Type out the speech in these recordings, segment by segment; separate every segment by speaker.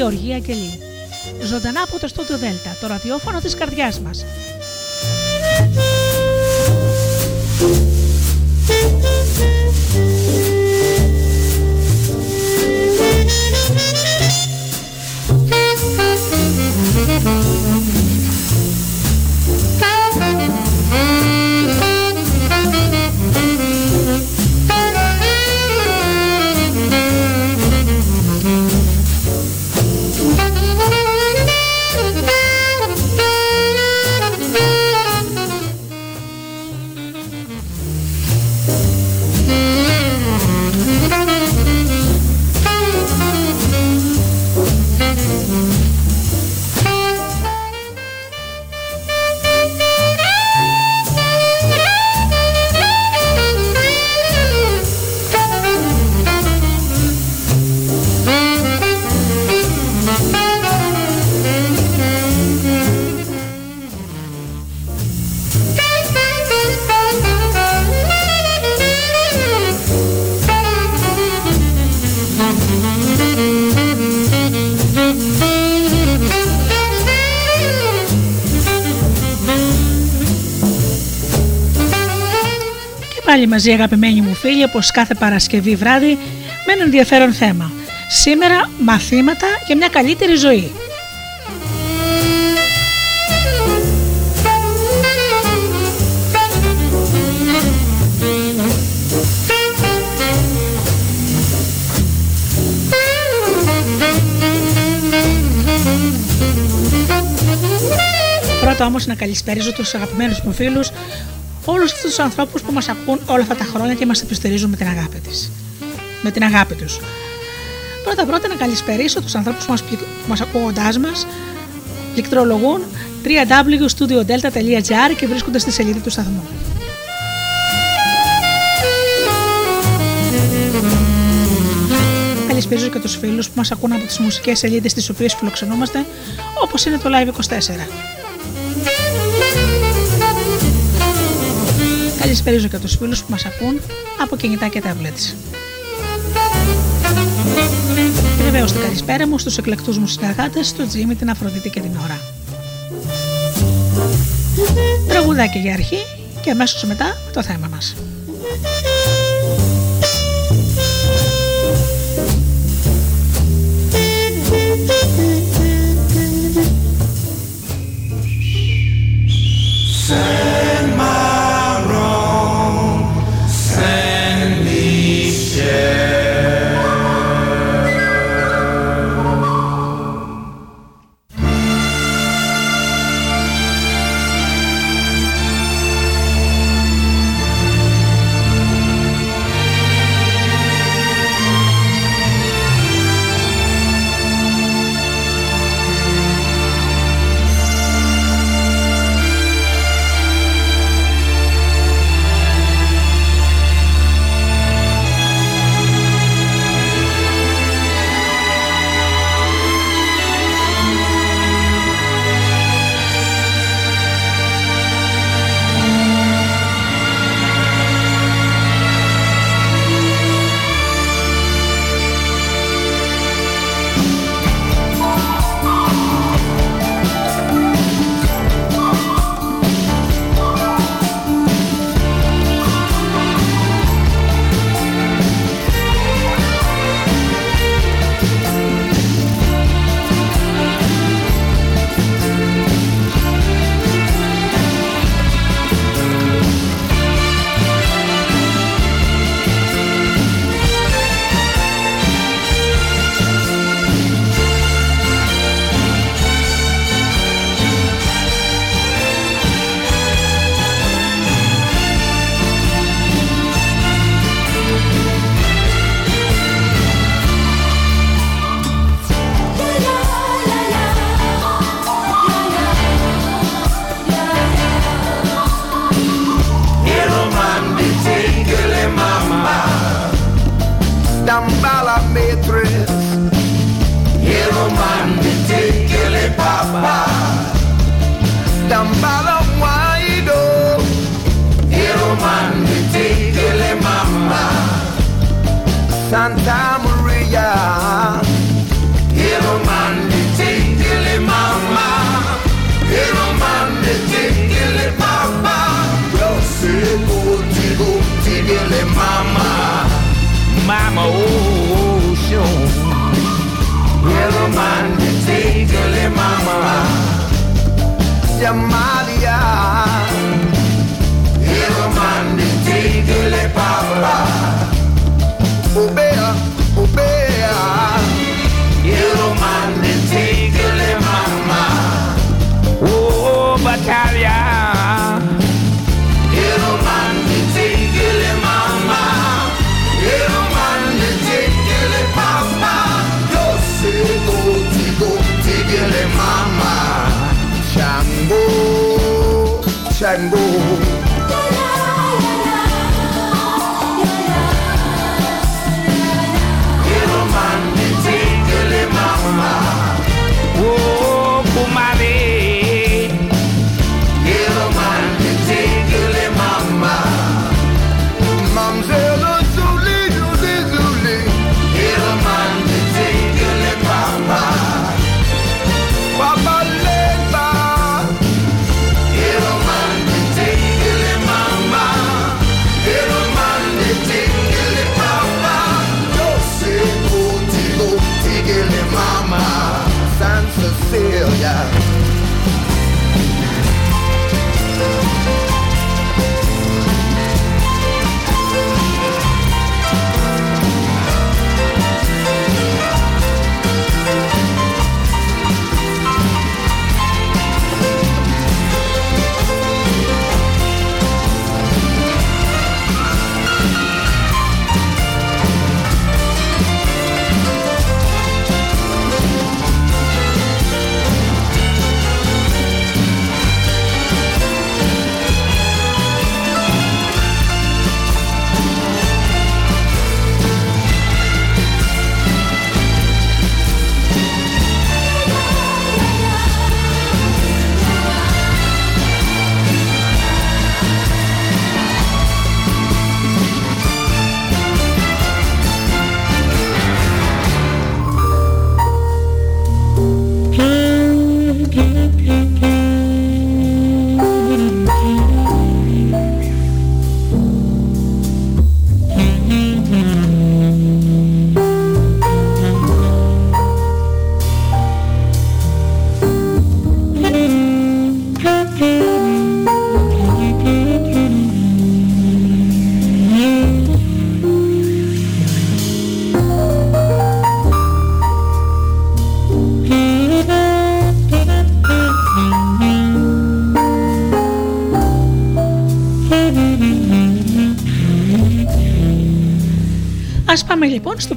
Speaker 1: Γεωργία Αγγελή. Ζωντανά από το στούντιο Δέλτα, το ραδιόφωνο της καρδιάς μας. Μαζί αγαπημένοι μου φίλοι όπως κάθε Παρασκευή βράδυ με ένα ενδιαφέρον θέμα. Σήμερα μαθήματα για μια καλύτερη ζωή. Πρώτα όμως να καλησπέριζω τους αγαπημένους μου φίλους όλους αυτούς τους ανθρώπους που μας ακούν όλα αυτά τα χρόνια και μας επιστηρίζουν με την αγάπη της. Με την αγάπη τους. Πρώτα πρώτα να καλησπερίσω τους ανθρώπους που μας ακούγοντάς μας πληκτρολογούν www.studiodelta.gr και βρίσκονται στη σελίδα του σταθμού. Καλησπέριζω και τους φίλους που μας ακούν από τις μουσικές σελίδες τις οποίες φιλοξενούμαστε, όπως είναι το Live 24. Καλησπέριζω και τους φίλους που μας ακούν από κινητά και tablets. Και βεβαίως την καλησπέρα μου στους εκλεκτούς μου συνεργάτες, στον Τζίμι, την Αφροδίτη και την Ωρα. Τραγουδάκι για αρχή και αμέσως μετά το θέμα μας. Say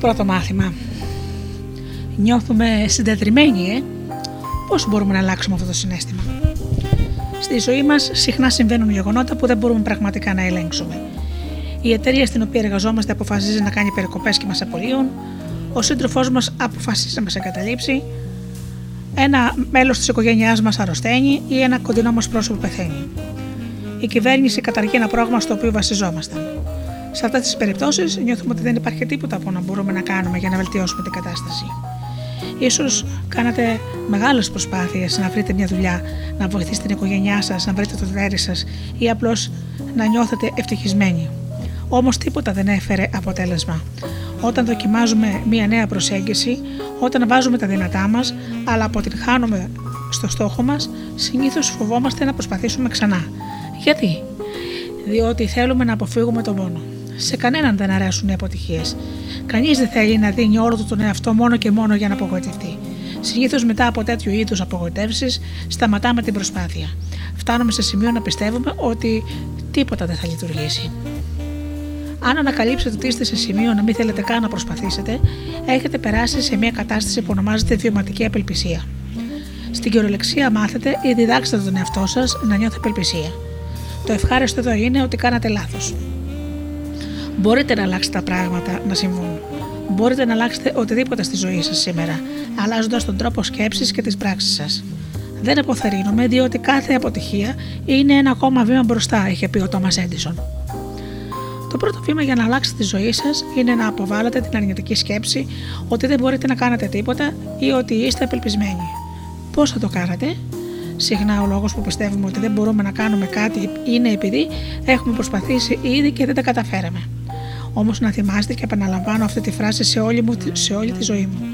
Speaker 1: πρώτο μάθημα. Νιώθουμε συντετριμένοι, ε; Πώς μπορούμε να αλλάξουμε αυτό το συνέστημα; Στη ζωή μας συχνά συμβαίνουν γεγονότα που δεν μπορούμε πραγματικά να ελέγξουμε. Η εταιρεία στην οποία εργαζόμαστε αποφασίζει να κάνει περικοπές και μας απολύουν, ο σύντροφός μας αποφασίζει να μας εγκαταλείψει, ένα μέλος της οικογένειάς μας αρρωσταίνει ή ένα κοντινό μας πρόσωπο πεθαίνει. Η κυβέρνηση καταργεί ένα πρόγραμμα στο οποίο βασιζόμασταν. Σε αυτές τις περιπτώσεις νιώθουμε ότι δεν υπάρχει τίποτα που να μπορούμε να κάνουμε για να βελτιώσουμε την κατάσταση. Ίσως κάνατε μεγάλες προσπάθειες να βρείτε μια δουλειά, να βοηθήσετε την οικογένειά σας, να βρείτε το τέρι σας ή απλώς να νιώθετε ευτυχισμένοι. Όμως τίποτα δεν έφερε αποτέλεσμα. Όταν δοκιμάζουμε μια νέα προσέγγιση, όταν βάζουμε τα δυνατά μας, αλλά αποτυγχάνουμε στο στόχο μας, συνήθως φοβόμαστε να προσπαθήσουμε ξανά. Γιατί; Διότι θέλουμε να αποφύγουμε τον πόνο. Σε κανέναν δεν αρέσουν οι αποτυχίες. Κανείς δεν θέλει να δίνει όλο του τον εαυτό μόνο και μόνο για να απογοητευτεί. Συνήθως μετά από τέτοιου είδους απογοητεύσεις, σταματάμε την προσπάθεια. Φτάνουμε σε σημείο να πιστεύουμε ότι τίποτα δεν θα λειτουργήσει. Αν ανακαλύψετε ότι είστε σε σημείο να μην θέλετε καν να προσπαθήσετε, έχετε περάσει σε μια κατάσταση που ονομάζεται βιωματική απελπισία. Στην κυριολεξία μάθετε ή διδάξτε τον εαυτό σας να νιώθει απελπισία. Το ευχάριστο εδώ είναι ότι κάνατε λάθος. Μπορείτε να αλλάξετε τα πράγματα να συμβούν. Μπορείτε να αλλάξετε οτιδήποτε στη ζωή σας σήμερα, αλλάζοντας τον τρόπο σκέψης και τι πράξει σας. Δεν αποθαρρύνομαι, διότι κάθε αποτυχία είναι ένα ακόμα βήμα μπροστά, είχε πει ο Τόμας Έντισον. Το πρώτο βήμα για να αλλάξετε τη ζωή σας είναι να αποβάλλετε την αρνητική σκέψη ότι δεν μπορείτε να κάνετε τίποτα ή ότι είστε απελπισμένοι. Πώς θα το κάνετε, Συχνά ο λόγος που πιστεύουμε ότι δεν μπορούμε να κάνουμε κάτι είναι επειδή έχουμε προσπαθήσει ήδη και δεν τα καταφέραμε. Όμως να θυμάστε και επαναλαμβάνω αυτή τη φράση σε όλη, μου, σε όλη τη ζωή μου.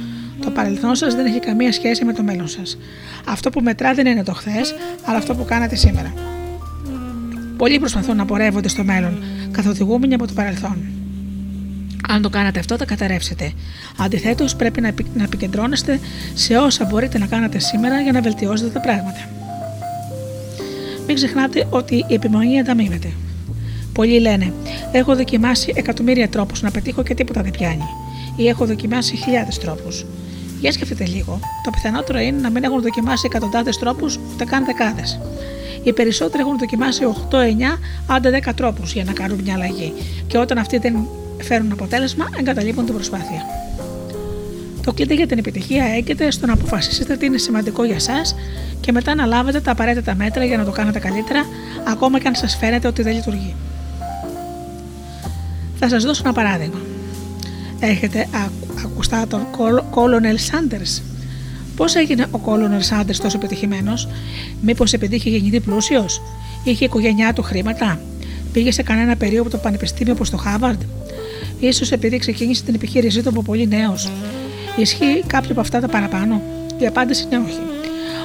Speaker 1: Το παρελθόν σας δεν έχει καμία σχέση με το μέλλον σας. Αυτό που μετρά δεν είναι το χθες, αλλά αυτό που κάνατε σήμερα. Πολλοί προσπαθούν να πορεύονται στο μέλλον, καθοδηγούμενοι από το παρελθόν. Αν το κάνατε αυτό, θα καταρρεύσετε. Αντιθέτως, πρέπει να επικεντρώνεστε σε όσα μπορείτε να κάνετε σήμερα για να βελτιώσετε τα πράγματα. Μην ξεχνάτε ότι η επιμονή ανταμείβεται. Πολλοί λένε: Έχω δοκιμάσει εκατομμύρια τρόπους να πετύχω και τίποτα δεν πιάνει. Ή έχω δοκιμάσει χιλιάδες τρόπους. Για σκεφτείτε λίγο. Το πιθανότερο είναι να μην έχουν δοκιμάσει εκατοντάδες τρόπους, ούτε καν δεκάδες. Οι περισσότεροι έχουν δοκιμάσει 8, 9, άντε 10 τρόπους για να κάνουν μια αλλαγή. Και όταν αυτοί δεν φέρουν αποτέλεσμα, εγκαταλείπουν την προσπάθεια. Το κλειδί για την επιτυχία έγκυται στο να αποφασίσετε τι είναι σημαντικό για εσά και μετά να λάβετε τα απαραίτητα μέτρα για να το κάνετε καλύτερα, ακόμα και αν σας φαίνεται ότι δεν λειτουργεί. Θα σας δώσω ένα παράδειγμα. Έχετε ακουστά τον Colonel Sanders. Πώς έγινε ο Colonel Sanders τόσο επιτυχημένος, Μήπως επειδή είχε γεννηθεί πλούσιος, είχε οικογένειά του χρήματα, πήγε σε κανένα περίοδο από το πανεπιστήμιο όπω το Harvard, ίσως επειδή ξεκίνησε την επιχείρησή του από πολύ νέος; Ισχύει κάποιο από αυτά τα παραπάνω; Η απάντηση είναι όχι.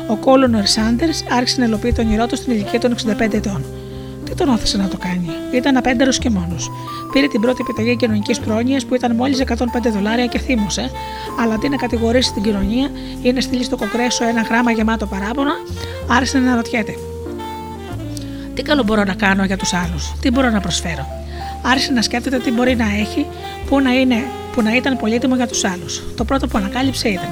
Speaker 1: Ο Κόλονερ Σάντερς άρχισε να υλοποιεί τον όνειρό του στην ηλικία των 65 ετών. Τι τον όθησε να το κάνει; Ήταν απέντερο και μόνος. Πήρε την πρώτη επιταγή κοινωνικής πρόνοιας που ήταν μόλις 105 δολάρια και θύμωσε, αλλά αντί να κατηγορήσει την κοινωνία ή να στείλει στο κογκρέσο ένα γράμμα γεμάτο παράπονα, άρχισε να αναρωτιέται. Τι καλό μπορώ να κάνω για τους άλλους, τι μπορώ να προσφέρω; Άρχισε να σκέφτεται τι μπορεί να έχει που να, είναι, που να ήταν πολύτιμο για τους άλλους. Το πρώτο που ανακάλυψε ήταν: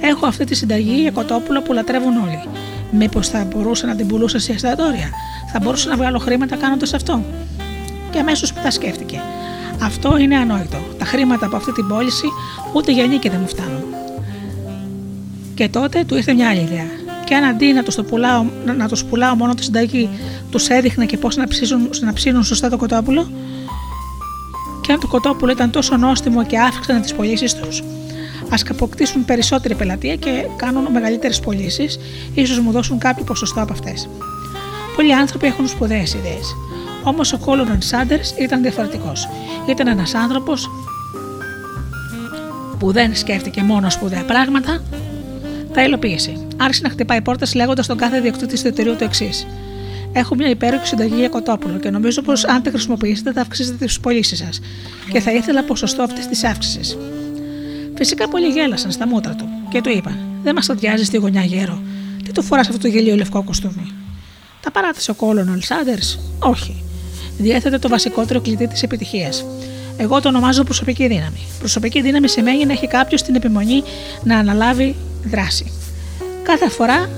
Speaker 1: Έχω αυτή τη συνταγή για κοτόπουλο που λατρεύουν όλοι. Μήπως θα μπορούσα να την πουλούσα σε εστιατόρια, θα μπορούσα να βγάλω χρήματα κάνοντας αυτό. Και αμέσως μετά σκέφτηκε. Αυτό είναι ανόητο. Τα χρήματα από αυτή την πώληση ούτε για νίκη δεν μου φτάνουν. Και τότε του ήρθε μια άλλη ιδέα. Και αν αντί να τους πουλάω, να τους πουλάω μόνο τη συνταγή, τους έδειχνα και πώς να, να ψήνουν σωστά το κοτόπουλο, και αν το κοτόπουλο ήταν τόσο νόστιμο και αύξανε τις πωλήσεις τους, ας αποκτήσουν περισσότερη πελατεία και κάνουν μεγαλύτερες πωλήσεις, ίσως μου δώσουν κάποιο ποσοστό από αυτές. Πολλοί άνθρωποι έχουν σπουδαίες ιδέες. Όμως ο Κόλονον Σάντερ ήταν διαφορετικός. Ήταν ένας άνθρωπος που δεν σκέφτηκε μόνο σπουδαία πράγματα, τα υλοποίησε. Άρχισε να χτυπάει πόρτες λέγοντας στον κάθε διοκτήτη του εταιρείου το εξής. Έχω μια υπέροχη συνταγή για κοτόπουλο και νομίζω πως αν τη χρησιμοποιήσετε θα αυξήσετε τις πωλήσεις σας και θα ήθελα ποσοστό αυτής της αύξησης. Φυσικά πολλοί γέλασαν στα μούτρα του και του είπαν: Δεν μας αδειάζει στη γωνιά γέρο. Τι το φοράς αυτό το γελίο λευκό κοστούμι; Τα παράθεσε ο Κόλον Σάντερς; Όχι. Διέθετε το βασικότερο κλειδί της επιτυχίας. Εγώ το ονομάζω προσωπική δύναμη. Προσωπική δύναμη σημαίνει να έχει κάποιος την επιμονή να αναλάβει δράση. Κάθε φορά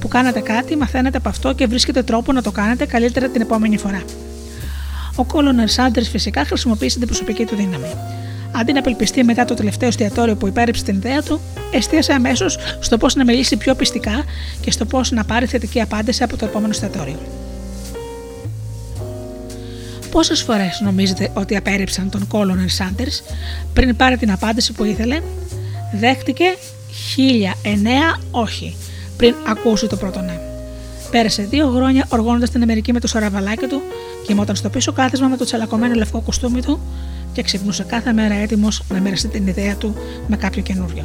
Speaker 1: που κάνετε κάτι, μαθαίνετε από αυτό και βρίσκετε τρόπο να το κάνετε καλύτερα την επόμενη φορά. Ο Κόλονερ Σάντερς φυσικά χρησιμοποίησε την προσωπική του δύναμη. Αντί να απελπιστεί μετά το τελευταίο εστιατόριο που υπέρεψε την ιδέα του, εστίασε αμέσως στο πώς να μιλήσει πιο πιστικά και στο πώς να πάρει θετική απάντηση από το επόμενο εστιατόριο. Πόσες φορές νομίζετε ότι απέρριψαν τον Κόλονερ Σάντερς πριν πάρει την απάντηση που ήθελε, δέχτηκε 1009 όχι πριν ακούσει το πρώτο ναι. Πέρασε δύο χρόνια οργώνοντας την Αμερική με το σαραβαλάκι του, κοιμόταν στο πίσω κάθισμα με το τσαλακωμένο λευκό κουστούμι του και ξυπνούσε κάθε μέρα έτοιμος να μοιραστεί την ιδέα του με κάποιο καινούριο.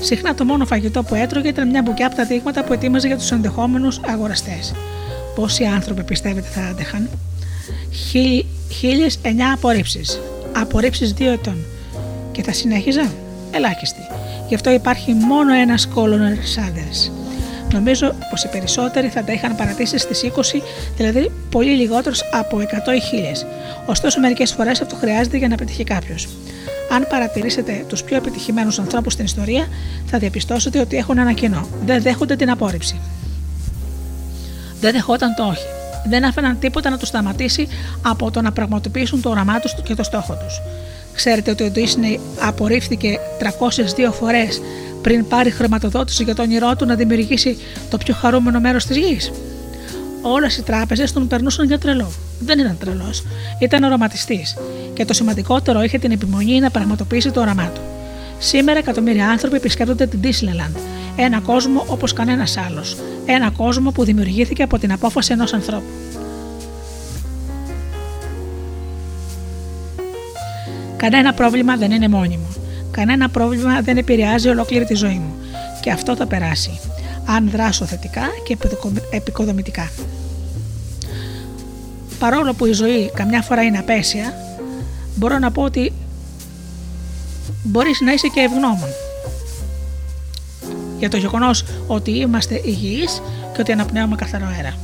Speaker 1: Συχνά το μόνο φαγητό που έτρωγε ήταν μια μπουκιά από τα δείγματα που ετοίμαζε για τους ενδεχόμενους αγοραστές. Πόσοι άνθρωποι πιστεύετε θα άντεχαν, Χίλιες εννιά απορρίψεις. Απορρίψεις δύο ετών. Και θα συνέχιζα, ελάχιστη. Γι' αυτό υπάρχει μόνο ένας Colonel Sanders. Νομίζω πως οι περισσότεροι θα τα είχαν παρατήσει στις 20, δηλαδή πολύ λιγότερου από 100 ή 1000. Ωστόσο, μερικές φορές αυτό χρειάζεται για να πετύχει κάποιος. Αν παρατηρήσετε τους πιο επιτυχημένους ανθρώπους στην ιστορία, θα διαπιστώσετε ότι έχουν ένα κοινό. Δεν δέχονται την απόρριψη. Δεν δεχόταν το όχι. Δεν άφηναν τίποτα να τους σταματήσει από το να πραγματοποιήσουν το όραμά τους και το στόχο τους. Ξέρετε ότι ο Disney απορρίφθηκε 302 φορές πριν πάρει χρηματοδότηση για το όνειρό του να δημιουργήσει το πιο χαρούμενο μέρος της γης. Όλες οι τράπεζες τον περνούσαν για τρελό. Δεν ήταν τρελός, ήταν οραματιστής και το σημαντικότερο είχε την επιμονή να πραγματοποιήσει το όραμά του. Σήμερα εκατομμύρια άνθρωποι επισκέπτονται την Disneyland, ένα κόσμο όπως κανένας άλλος. Ένα κόσμο που δημιουργήθηκε από την απόφαση ενός ανθρώπου. Κανένα πρόβλημα δεν είναι μόνιμο. Κανένα πρόβλημα δεν επηρεάζει ολόκληρη τη ζωή μου. Και αυτό θα περάσει. Αν δράσω θετικά και επικοδομητικά. Παρόλο που η ζωή καμιά φορά είναι απέσια, μπορώ να πω ότι μπορείς να είσαι και ευγνώμων. Για το γεγονός ότι είμαστε υγιείς και ότι αναπνέουμε καθαρό αέρα.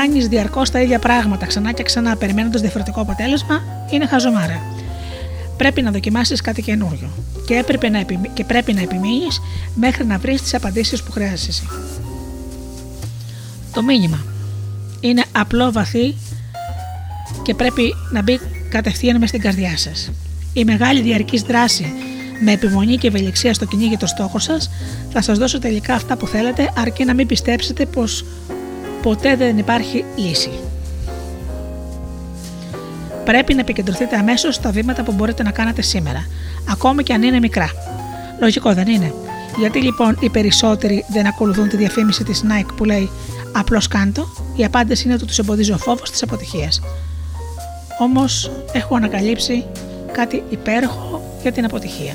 Speaker 1: Κάνεις διαρκώς τα ίδια πράγματα ξανά και ξανά περιμένοντας διαφορετικό αποτέλεσμα είναι χαζομάρα. Πρέπει να δοκιμάσεις κάτι καινούριο και, έπρεπε να και πρέπει να επιμείνεις μέχρι να βρεις τις απαντήσεις που χρειάζεσαι. Το μήνυμα είναι απλό, βαθύ και πρέπει να μπει κατευθείαν μες στην καρδιά σας. Η μεγάλη διαρκής δράση με επιμονή και ευελιξία στο κυνήγι το στόχο σας θα σας δώσω τελικά αυτά που θέλετε, αρκεί να μην πιστέψετε πως ποτέ δεν υπάρχει λύση. Πρέπει να επικεντρωθείτε αμέσως στα βήματα που μπορείτε να κάνετε σήμερα, ακόμη και αν είναι μικρά. Λογικό δεν είναι; Γιατί λοιπόν οι περισσότεροι δεν ακολουθούν τη διαφήμιση της Nike που λέει Απλώς κάντο, η απάντηση είναι ότι τους εμποδίζει ο φόβος της αποτυχίας. Όμως έχω ανακαλύψει κάτι υπέροχο για την αποτυχία.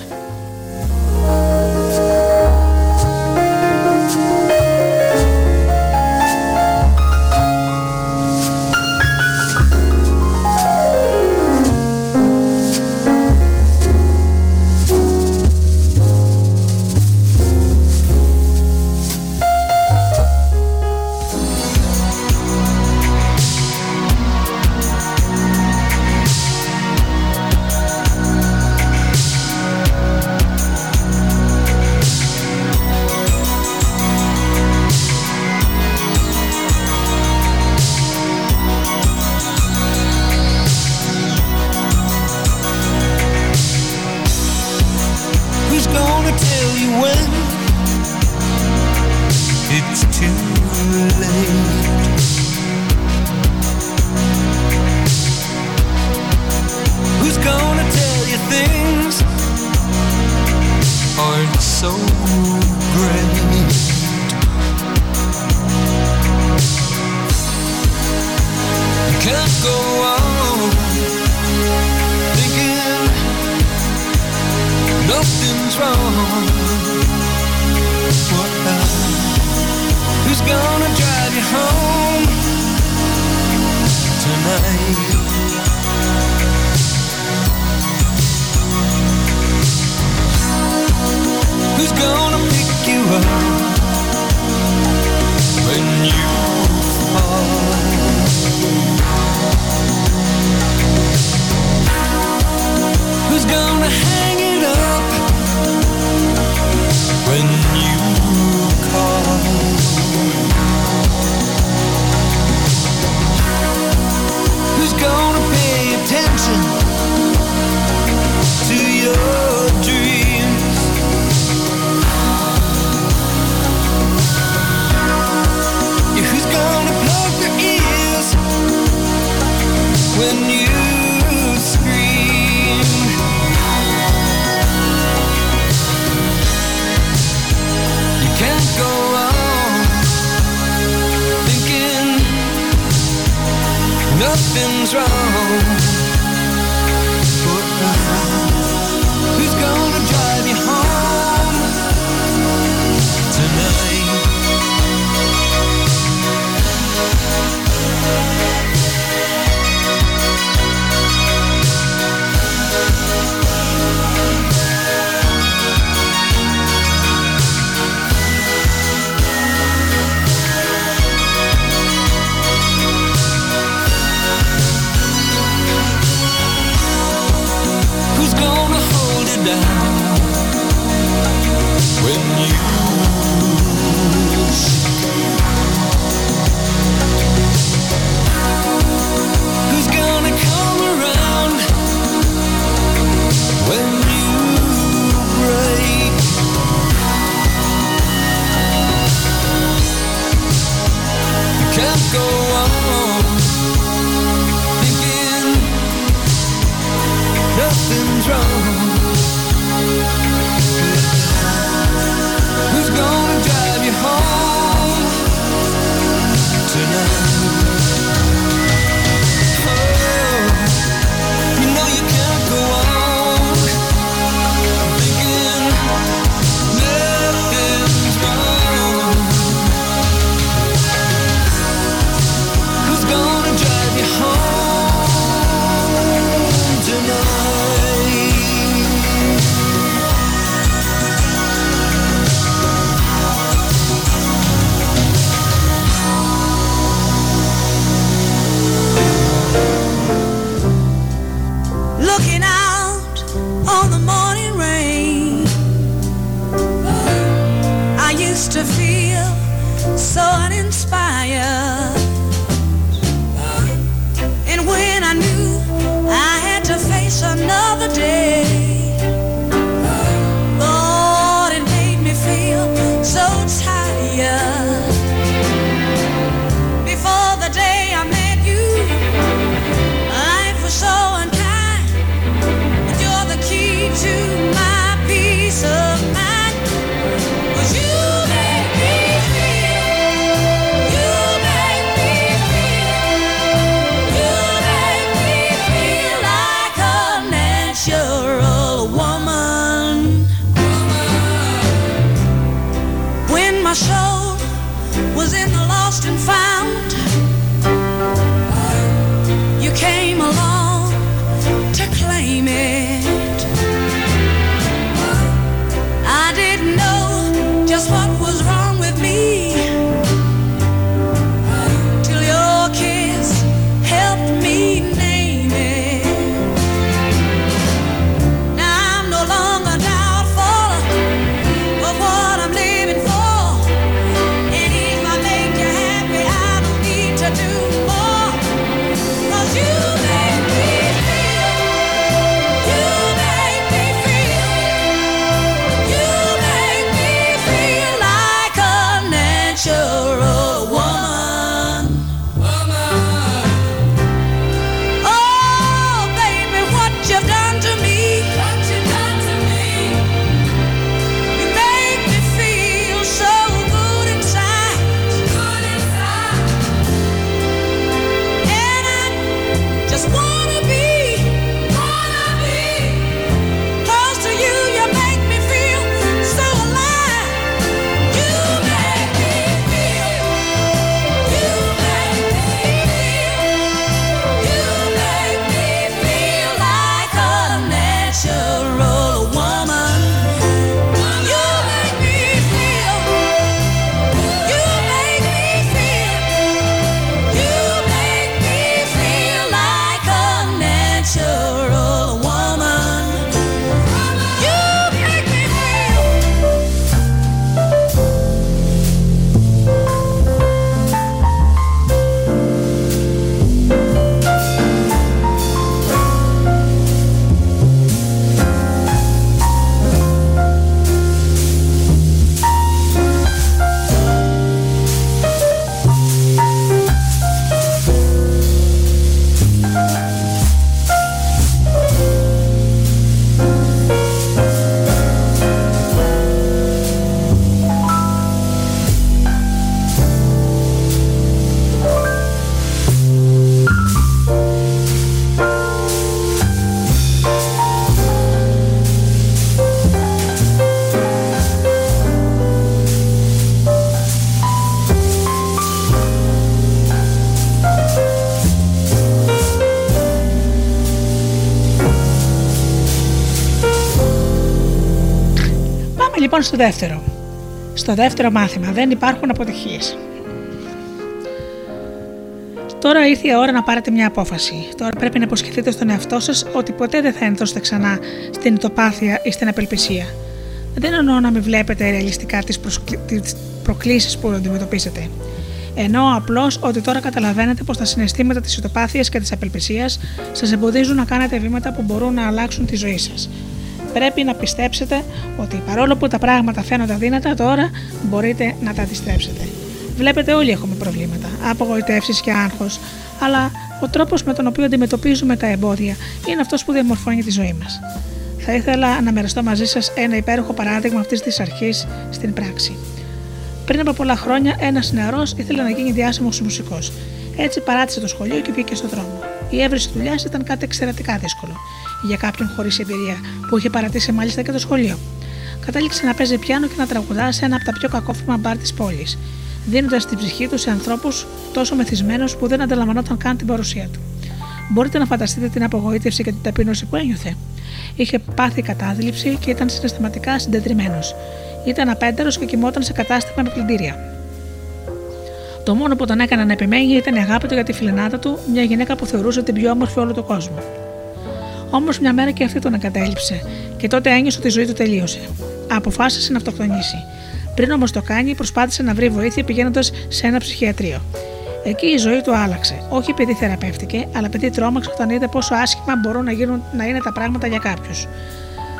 Speaker 1: Λοιπόν στο δεύτερο. Στο δεύτερο μάθημα δεν υπάρχουν αποτυχίες. Τώρα ήρθε η ώρα να πάρετε μια απόφαση. Τώρα πρέπει να υποσχεθείτε στον εαυτό σας ότι ποτέ δεν θα ενδώσετε ξανά στην ητοπάθεια ή στην απελπισία. Δεν εννοώ να μην βλέπετε ρεαλιστικά τις προκλήσεις που αντιμετωπίσετε. Εννοώ απλώς ότι τώρα καταλαβαίνετε πως τα συναισθήματα της ητοπάθειας και της απελπισίας σας εμποδίζουν να κάνετε βήματα που μπορούν να αλλάξουν τη ζωή σας. Πρέπει να πιστέψετε ότι παρόλο που τα πράγματα φαίνονται αδύνατα, τώρα μπορείτε να τα αντιστρέψετε. Βλέπετε, όλοι έχουμε προβλήματα, απογοητεύσεις και άγχος, αλλά ο τρόπος με τον οποίο αντιμετωπίζουμε τα εμπόδια είναι αυτός που διαμορφώνει τη ζωή μας. Θα ήθελα να μοιραστώ μαζί σας ένα υπέροχο παράδειγμα αυτής της αρχής στην πράξη. Πριν από πολλά χρόνια, ένας νεαρός ήθελε να γίνει διάσημος μουσικός. Έτσι παράτησε το σχολείο και βγήκε στον δρόμο. Η έβριση δουλειάς ήταν κάτι εξαιρετικά δύσκολο για κάποιον χωρίς εμπειρία, που είχε παρατήσει μάλιστα και το σχολείο. Κατάληξε να παίζει πιάνο και να τραγουδά σε ένα από τα πιο κακόφημα μπαρ της πόλης, δίνοντας την ψυχή του σε ανθρώπους τόσο μεθυσμένους που δεν αντιλαμβανόταν καν την παρουσία του. Μπορείτε να φανταστείτε την απογοήτευση και την ταπείνωση που ένιωθε. Είχε πάθει κατάθλιψη και ήταν συναισθηματικά συντετριμένος. Ήταν απέντερο και κοιμόταν σε κατάστημα με πλυντήρια. Το μόνο που τον έκανε να επιμένει ήταν η αγάπη του για τη φιλενάδα του, μια γυναίκα που θεωρούσε την πιο όμορφη όλο τον κόσμο. Όμως μια μέρα και αυτή τον εγκατέλειψε και τότε ένιωσε ότι η ζωή του τελείωσε. Αποφάσισε να αυτοκτονήσει. Πριν όμως το κάνει, προσπάθησε να βρει βοήθεια πηγαίνοντας σε ένα ψυχιατρίο. Εκεί η ζωή του άλλαξε. Όχι επειδή θεραπεύτηκε, αλλά επειδή τρόμαξε όταν είδε πόσο άσχημα μπορούν να, γίνουν, να είναι τα πράγματα για κάποιους.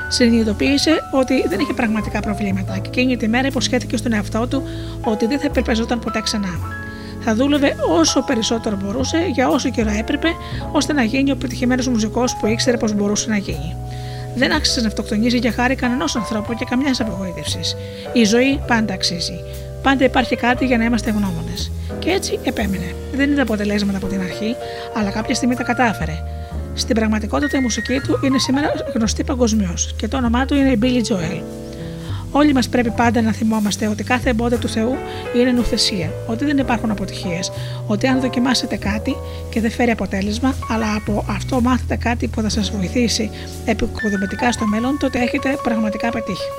Speaker 1: Συνειδητοποίησε ότι δεν είχε πραγματικά προβλήματα και εκείνη τη μέρα υποσχέθηκε στον εαυτό του ότι δεν θα υπερπεζόταν ποτέ ξανά. Θα δούλευε όσο περισσότερο μπορούσε, για όσο καιρό έπρεπε, ώστε να γίνει ο πετυχημένος μουσικός που ήξερε πως μπορούσε να γίνει. Δεν άξιζε να αυτοκτονήσει για χάρη κανενός ανθρώπου και καμιάς απογοήτευσης. Η ζωή πάντα αξίζει. Πάντα υπάρχει κάτι για να είμαστε ευγνώμονες. Και έτσι επέμεινε. Δεν είδε αποτελέσματα από την αρχή, αλλά κάποια στιγμή τα κατάφερε. Στην πραγματικότητα η μουσική του είναι σήμερα γνωστή παγκοσμίως και το όνομά του είναι η Billy Joel. Όλοι μας πρέπει πάντα να θυμόμαστε ότι κάθε εμπόδιο του Θεού είναι νουθεσία, ότι δεν υπάρχουν αποτυχίες, ότι αν δοκιμάσετε κάτι και δεν φέρει αποτέλεσμα, αλλά από αυτό μάθετε κάτι που θα σας βοηθήσει επικοδομητικά στο μέλλον, τότε έχετε πραγματικά πετύχει.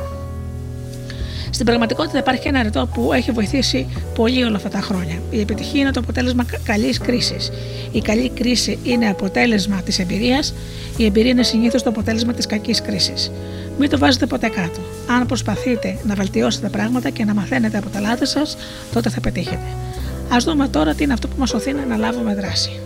Speaker 1: Στην πραγματικότητα υπάρχει ένα ρετό που έχει βοηθήσει πολύ όλα αυτά τα χρόνια. Η επιτυχία είναι το αποτέλεσμα καλής κρίσης. Η καλή κρίση είναι αποτέλεσμα της εμπειρίας, η εμπειρία είναι συνήθως το αποτέλεσμα της κακής κρίσης. Μην το βάζετε ποτέ κάτω. Αν προσπαθείτε να βελτιώσετε πράγματα και να μαθαίνετε από τα λάθη σας, τότε θα πετύχετε. Α δούμε τώρα τι είναι αυτό που μας οθεί να αναλάβουμε δράση.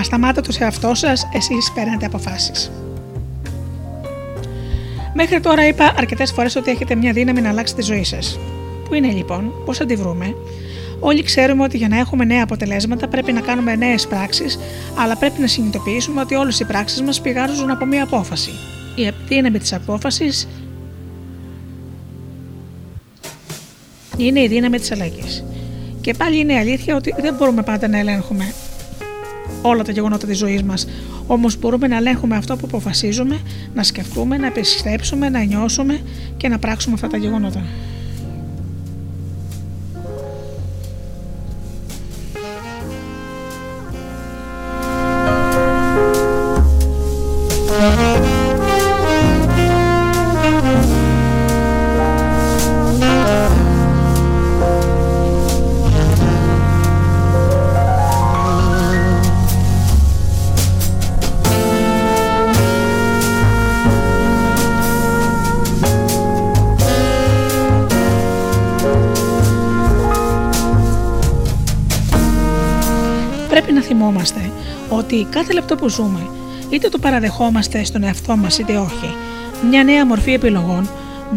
Speaker 1: Ο ασταμάτητο εαυτό σας, εσείς παίρνετε αποφάσεις. Μέχρι τώρα είπα αρκετές φορές ότι έχετε μια δύναμη να αλλάξετε τη ζωή σας. Πού είναι λοιπόν, πώς θα τη βρούμε. Όλοι ξέρουμε ότι για να έχουμε νέα αποτελέσματα πρέπει να κάνουμε νέες πράξεις, αλλά πρέπει να συνειδητοποιήσουμε ότι όλες οι πράξεις μας πηγάζουν από μια απόφαση. Η δύναμη τη απόφαση είναι η δύναμη της αλλαγής. Και πάλι είναι αλήθεια ότι δεν μπορούμε πάντα να ελέγχουμε όλα τα γεγονότα της ζωής μας. Όμως μπορούμε να ελέγχουμε αυτό που αποφασίζουμε, να σκεφτούμε, να επιστρέψουμε, να νιώσουμε και να πράξουμε αυτά τα γεγονότα. Ότι κάθε λεπτό που ζούμε, είτε το παραδεχόμαστε στον εαυτό μας είτε όχι, μια νέα μορφή επιλογών,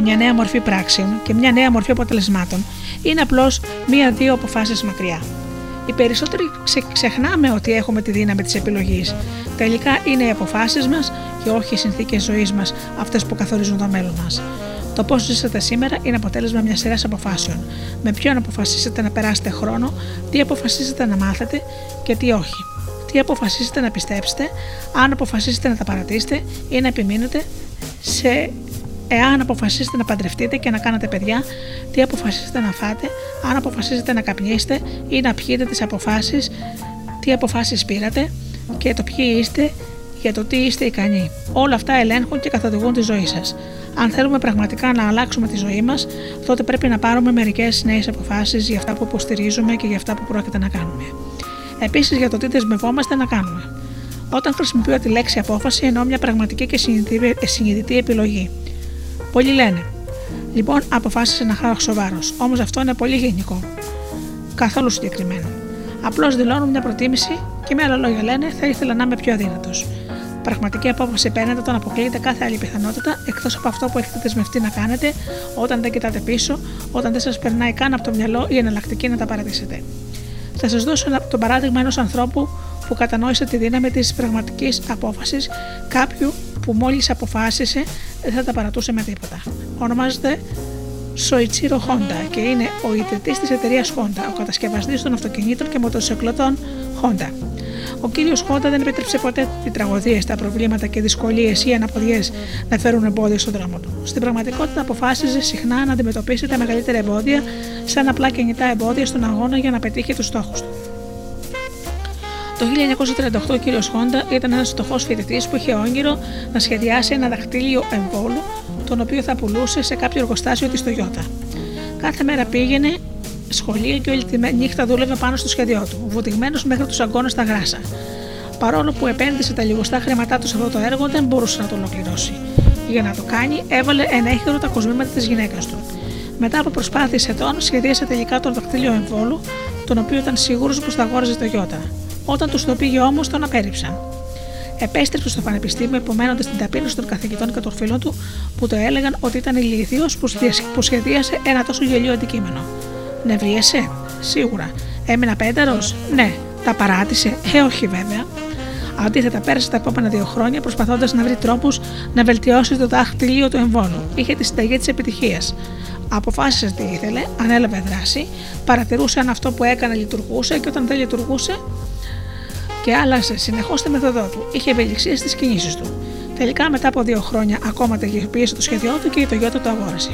Speaker 1: μια νέα μορφή πράξεων και μια νέα μορφή αποτελεσμάτων είναι απλώς μία-δύο αποφάσεις μακριά. Οι περισσότεροι ξε- ξεχνάμε ότι έχουμε τη δύναμη της επιλογής. Τελικά είναι οι αποφάσεις μας και όχι οι συνθήκες ζωής μας αυτές που καθορίζουν το μέλλον μας. Το πώς ζήσατε σήμερα είναι αποτέλεσμα μιας σειράς αποφάσεων. Με ποιον αποφασίσετε να περάσετε χρόνο, τι αποφασίσετε να μάθετε και τι όχι. Τι αποφασίσετε να πιστέψετε, αν αποφασίσετε να τα παρατήσετε ή να επιμείνετε σε εάν αποφασίσετε να παντρευτείτε και να κάνετε παιδιά, τι αποφασίσετε να φάτε, αν αποφασίσετε να καπνίσετε ή να πιείτε τις αποφάσεις, τι αποφάσεις πήρατε και το ποιοι είστε για το τι είστε ικανοί. Όλα αυτά ελέγχουν και καθοδηγούν τη ζωή σας. Αν θέλουμε πραγματικά να αλλάξουμε τη ζωή μας, τότε πρέπει να πάρουμε μερικές νέες αποφάσεις για αυτά που υποστηρίζουμε και για αυτά που πρόκειται να κάνουμε. Επίσης για το τι δεσμευόμαστε να κάνουμε. Όταν χρησιμοποιώ τη λέξη απόφαση, εννοώ μια πραγματική και συνειδητή- συνειδητή επιλογή. Πολλοί λένε, Λοιπόν, αποφάσισε να χάσω βάρο. Όμως αυτό είναι πολύ γενικό. Καθόλου συγκεκριμένο. Απλώς δηλώνουν μια προτίμηση και με άλλα λόγια λένε θα ήθελα να είμαι πιο αδύνατος. Πραγματική απόφαση παίρνετε όταν αποκλείεται κάθε άλλη πιθανότητα εκτός από αυτό που έχετε δεσμευτεί να κάνετε, όταν δεν κοιτάτε πίσω, όταν δεν σας περνάει καν από το μυαλό η εναλλακτική να τα παρατήσετε. Θα σας δώσω ένα- το παράδειγμα ενός ανθρώπου που κατανόησε τη δύναμη της πραγματικής απόφασης, κάποιου που μόλις αποφάσισε δεν θα τα παρατούσε με τίποτα. Ονομάζεται Σοϊτσίρο Honda και είναι ο ιδρυτής της εταιρείας Honda, ο κατασκευαστής των αυτοκινήτων και μοτοσυκλωτών Honda. Ο κύριος Honda δεν επέτρεψε ποτέ οι τραγωδίε, τα προβλήματα και δυσκολίες ή αναποδιές να φέρουν εμπόδια στον δρόμο του. Στην πραγματικότητα, αποφάσιζε συχνά να αντιμετωπίσει τα μεγαλύτερα εμπόδια σαν απλά κινητά εμπόδια στον αγώνα για να πετύχει τους στόχους του. Το 1938 ο κύριος Χόντα ήταν ένας φτωχός φοιτητής που είχε όνειρο να σχεδιάσει ένα δαχτύλιο εμβόλου, τον οποίο θα πουλούσε σε κάποιο εργοστάσιο της Toyota. Κάθε μέρα πήγαινε σχολείο και όλη τη με- νύχτα δούλευε πάνω στο σχέδιό του, βουτυγμένος μέχρι τους αγκώνες στα γράσα. Παρόλο που επένδυσε τα λιγοστά χρήματά του σε αυτό το έργο, δεν μπορούσε να το ολοκληρώσει. Για να το κάνει, έβαλε ένα έχειρο τα κοσμήματα της γυναίκας του. Μετά από προσπάθειες ετών, σχεδίασε τελικά τον δακτύλιο εμβόλου, τον οποίο ήταν σίγουρος πως θα αγόραζε το Ιώτα. Όταν του το πήγε όμως, τον απέρριψαν. Επέστρεψε στο πανεπιστήμιο υπομένοντα την ταπείνωση των καθηγητών και των φίλων του που το έλεγαν ότι ήταν ηλίθιος που, σχεδίασε- που σχεδίασε ένα τόσο γελίο αντικείμενο. Νευρίασε, σίγουρα. Έμεινα πένταρο, ναι. Τα παράτησε, ε, όχι βέβαια. Αντίθετα, πέρασε τα επόμενα δύο χρόνια προσπαθώντας να βρει τρόπους να βελτιώσει το δάχτυλιο του εμβόλου. Είχε τη συνταγή της επιτυχίας. Αποφάσισε τι ήθελε, ανέλαβε δράση, παρατηρούσε αν αυτό που έκανε λειτουργούσε και όταν δεν λειτουργούσε και άλλασε συνεχώς τη μεθοδό του. Είχε ευελιξία στις κινήσεις του. Τελικά, μετά από δύο χρόνια, ακόμα τελειοποίησε το σχέδιό του και η Toyota το αγόρασε.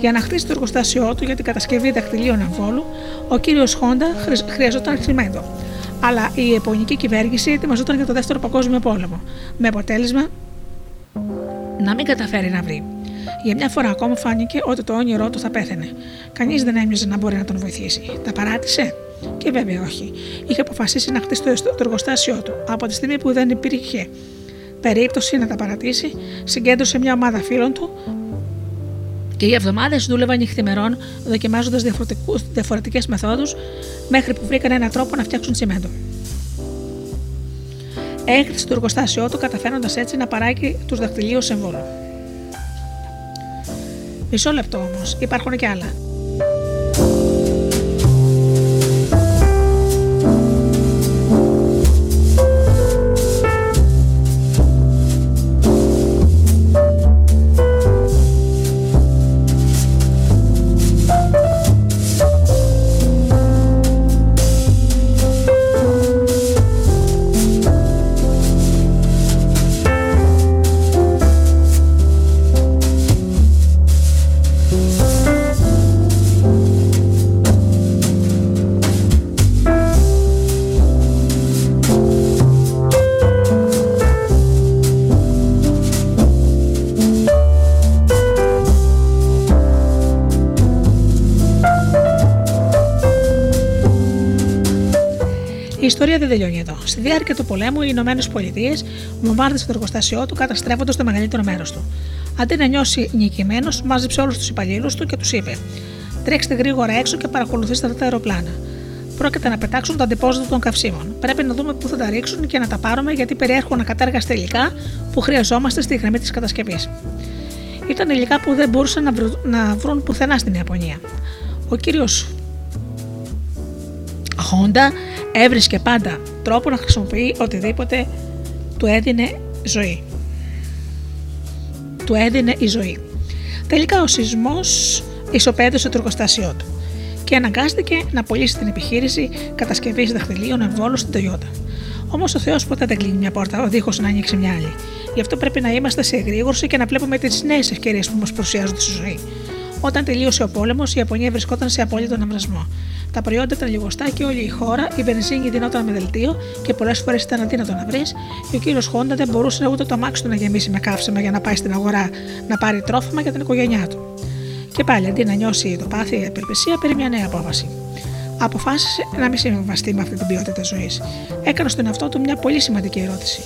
Speaker 1: Για να χτίσει το εργοστάσιό του για την κατασκευή δακτυλίων εμβόλου, ο κύριος Χόντα χρη- χρειαζόταν χρημέντο. Αλλά η επωνική κυβέρνηση ετοιμαζόταν για το δεύτερο παγκόσμιο πόλεμο, με αποτέλεσμα να μην καταφέρει να βρει. Για μια φορά ακόμα φάνηκε ότι το όνειρό του θα πέθαινε. Κανείς δεν έμοιαζε να μπορεί να τον βοηθήσει. Τα παράτησε; Και βέβαια όχι. Είχε αποφασίσει να χτίσει το, το εργοστάσιό του. Από τη στιγμή που δεν υπήρχε περίπτωση να τα παρατήσει, συγκέντρωσε μια ομάδα φίλων του και οι εβδομάδες δούλευαν νυχθημερών, δοκιμάζοντας διαφορετικές μεθόδους, μέχρι που βρήκαν έναν τρόπο να φτιάξουν τσιμέντο. Έκρυψε το εργοστάσιό του, καταφέροντας έτσι να παράγει τους δαχτυλίους συμβόλου. Μισό λεπτό όμως, υπάρχουν και άλλα. Η ιστορία δεν τελειώνει εδώ. Στη διάρκεια του πολέμου, οι Ηνωμένες Πολιτείες βομβάρδισαν το εργοστάσιό του, καταστρέφοντας το μεγαλύτερο μέρος του. Αντί να νιώσει νικημένος, μάζεψε όλους τους υπαλλήλους του και τους είπε: Τρέξτε γρήγορα έξω και παρακολουθήστε αυτά τα αεροπλάνα. Πρόκειται να πετάξουν το αντιπόζητο των καυσίμων. Πρέπει να δούμε πού θα τα ρίξουν και να τα πάρουμε γιατί περιέχουν ακατέργαστα υλικά που χρειαζόμαστε στη γραμμή της κατασκευής. Ήταν υλικά που δεν μπορούσαν να, βρουν, να βρουν πουθενά στην Ιαπωνία. Ο κύριος Χόντα έβρισκε πάντα τρόπο να χρησιμοποιεί οτιδήποτε του έδινε ζωή. Του έδινε η ζωή. Τελικά ο σεισμός ισοπαίδωσε το εργοστάσιό του και αναγκάστηκε να πωλήσει την επιχείρηση κατασκευής δαχτυλίων εμβόλου στην Toyota. Όμως ο Θεός ποτέ δεν κλείνει μια πόρτα δίχως να ανοίξει μια άλλη. Γι' αυτό πρέπει να είμαστε σε εγρήγορση και να βλέπουμε τις νέες ευκαιρίες που μας παρουσιάζονται στη ζωή. Όταν τελείωσε ο πόλεμος, η Ιαπωνία βρισκόταν σε απόλυτο ναυρασμό. Τα προϊόντα ήταν λιγοστά και όλη η χώρα, η βενζίνη δινόταν με δελτίο και πολλές φορές ήταν αδύνατο να βρεις και ο κύριος Χόντα δεν μπορούσε ούτε το αμάξι του να γεμίσει με καύσιμα για να πάει στην αγορά να πάρει τρόφιμα για την οικογένειά του. Και πάλι αντί να νιώσει το πάθη η απελπισία, πήρε μια νέα απόφαση. Αποφάσισε να μην συμβαστεί με αυτή την ποιότητα ζωής. Έκανε στον εαυτό του μια πολύ σημαντική ερώτηση.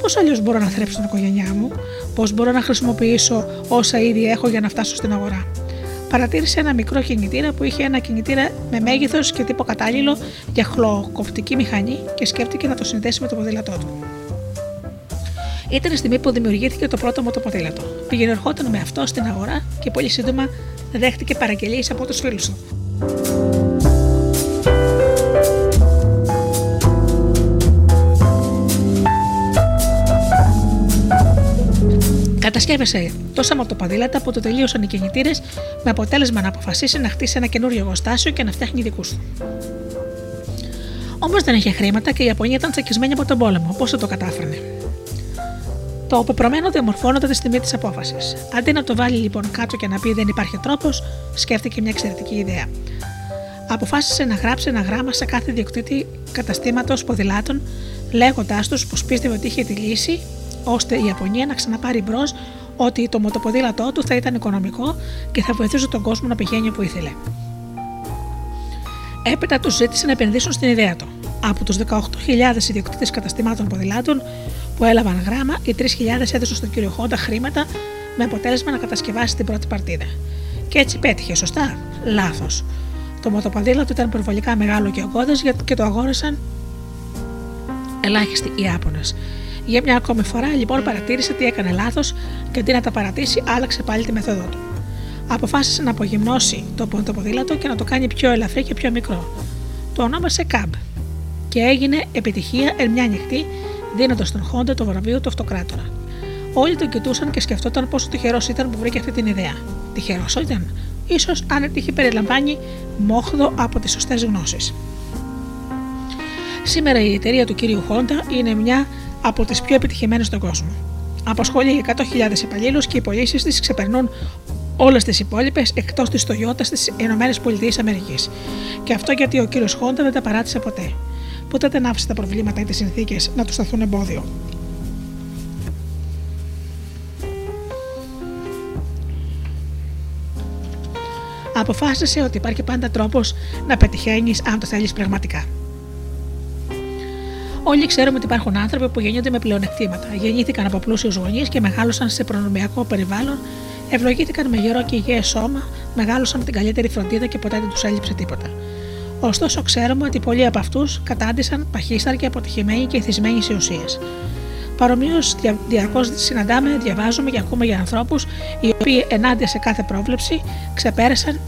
Speaker 1: Πώς αλλιώς μπορώ να θρέψω την οικογένειά μου, Πώς μπορώ να χρησιμοποιήσω όσα ήδη έχω για να φτάσω στην αγορά; Παρατήρησε ένα μικρό κινητήρα που είχε ένα κινητήρα με μέγεθος και τύπο κατάλληλο για χλωκοπτική μηχανή και σκέφτηκε να το συνδέσει με το ποδήλατό του. Ήταν η στιγμή που δημιουργήθηκε το πρώτο μοτοποδήλατο. Πήγαινε ερχόταν με αυτό στην αγορά και πολύ σύντομα δέχτηκε παραγγελίες από τους φίλους του. Κατασκεύασε τόσα μοτοποδήλατα που το τελείωσαν οι κινητήρες με αποτέλεσμα να αποφασίσει να χτίσει ένα καινούριο εργοστάσιο και να φτιάχνει δικούς του. Όμως δεν είχε χρήματα και η Ιαπωνία ήταν τσακισμένη από τον πόλεμο. Πώ θα το κατάφερνε. Το πεπρωμένο διαμορφώνονταν τη στιγμή της απόφασης. Αντί να το βάλει λοιπόν κάτω και να πει δεν υπάρχει τρόπος, σκέφτηκε μια εξαιρετική ιδέα. Αποφάσισε να γράψει ένα γράμμα σε κάθε διοκτήτη καταστήματος ποδηλάτων, λέγοντάς τους πως πίστευε ότι είχε τη λύση ώστε η Ιαπωνία να ξαναπάρει μπρος ότι το μοτοποδήλατό του θα ήταν οικονομικό και θα βοηθούσε τον κόσμο να πηγαίνει όπου ήθελε. Έπειτα τους ζήτησε να επενδύσουν στην ιδέα του. Από τους 18.000 ιδιοκτήτες καταστημάτων ποδηλάτων που έλαβαν γράμμα, οι 3.000 έδωσαν στον κύριο Χόντα χρήματα με αποτέλεσμα να κατασκευάσει την πρώτη παρτίδα. Και έτσι πέτυχε, σωστά; Λάθος. Το μοτοποδήλατο ήταν προβολικά μεγάλο και ογκώδες και το αγόρασαν ελάχιστοι Ιάπωνες. Για μια ακόμη φορά λοιπόν παρατήρησε τι έκανε λάθος και αντί να τα παρατήσει, άλλαξε πάλι τη μεθόδο του. Αποφάσισε να απογυμνώσει το ποδήλατο και να το κάνει πιο ελαφρύ και πιο μικρό. Το ονόμασε Cab και έγινε επιτυχία εν μια νυχτή, δίνοντας στον Χόντα το βραβείο του αυτοκράτορα. Όλοι τον κοιτούσαν και σκεφτόταν πόσο τυχερός ήταν που βρήκε αυτή την ιδέα. Τυχερός ήταν, ίσως αν έτυχε περιλαμβάνει μόχδο από τις σωστές γνώσεις. Σήμερα η εταιρεία του κύριου Χόντα είναι μια από τις πιο επιτυχημένες στον κόσμο. Απασχολεί 100.000 υπαλλήλους και οι πωλήσεις της ξεπερνούν όλες τις υπόλοιπες εκτός της Toyota στι ΗΠΑ. Και αυτό γιατί ο κύριος Χόντα δεν τα παράτησε ποτέ. Ποτέ δεν άφησε τα προβλήματα ή τις συνθήκες να τους σταθούν εμπόδιο. Αποφάσισε ότι υπάρχει πάντα τρόπος να πετυχαίνεις αν το θέλεις πραγματικά. Όλοι ξέρουμε ότι υπάρχουν άνθρωποι που γεννιούνται με πλεονεκτήματα. Γεννήθηκαν από πλούσιους γονείς και μεγάλωσαν σε προνομιακό περιβάλλον, ευλογήθηκαν με γερό και υγιές σώμα, μεγάλωσαν με την καλύτερη φροντίδα και ποτέ δεν τους έλειψε τίποτα. Ωστόσο, ξέρουμε ότι πολλοί από αυτούς κατάντησαν παχύσταρκοι, αποτυχημένοι και εθισμένοι σε ουσίες. Παρομοίως, διαρκώς συναντάμε, διαβάζουμε και ακούμε για ανθρώπους οι οποίοι ενάντια σε κάθε πρόβλεψη ξεπέρασαν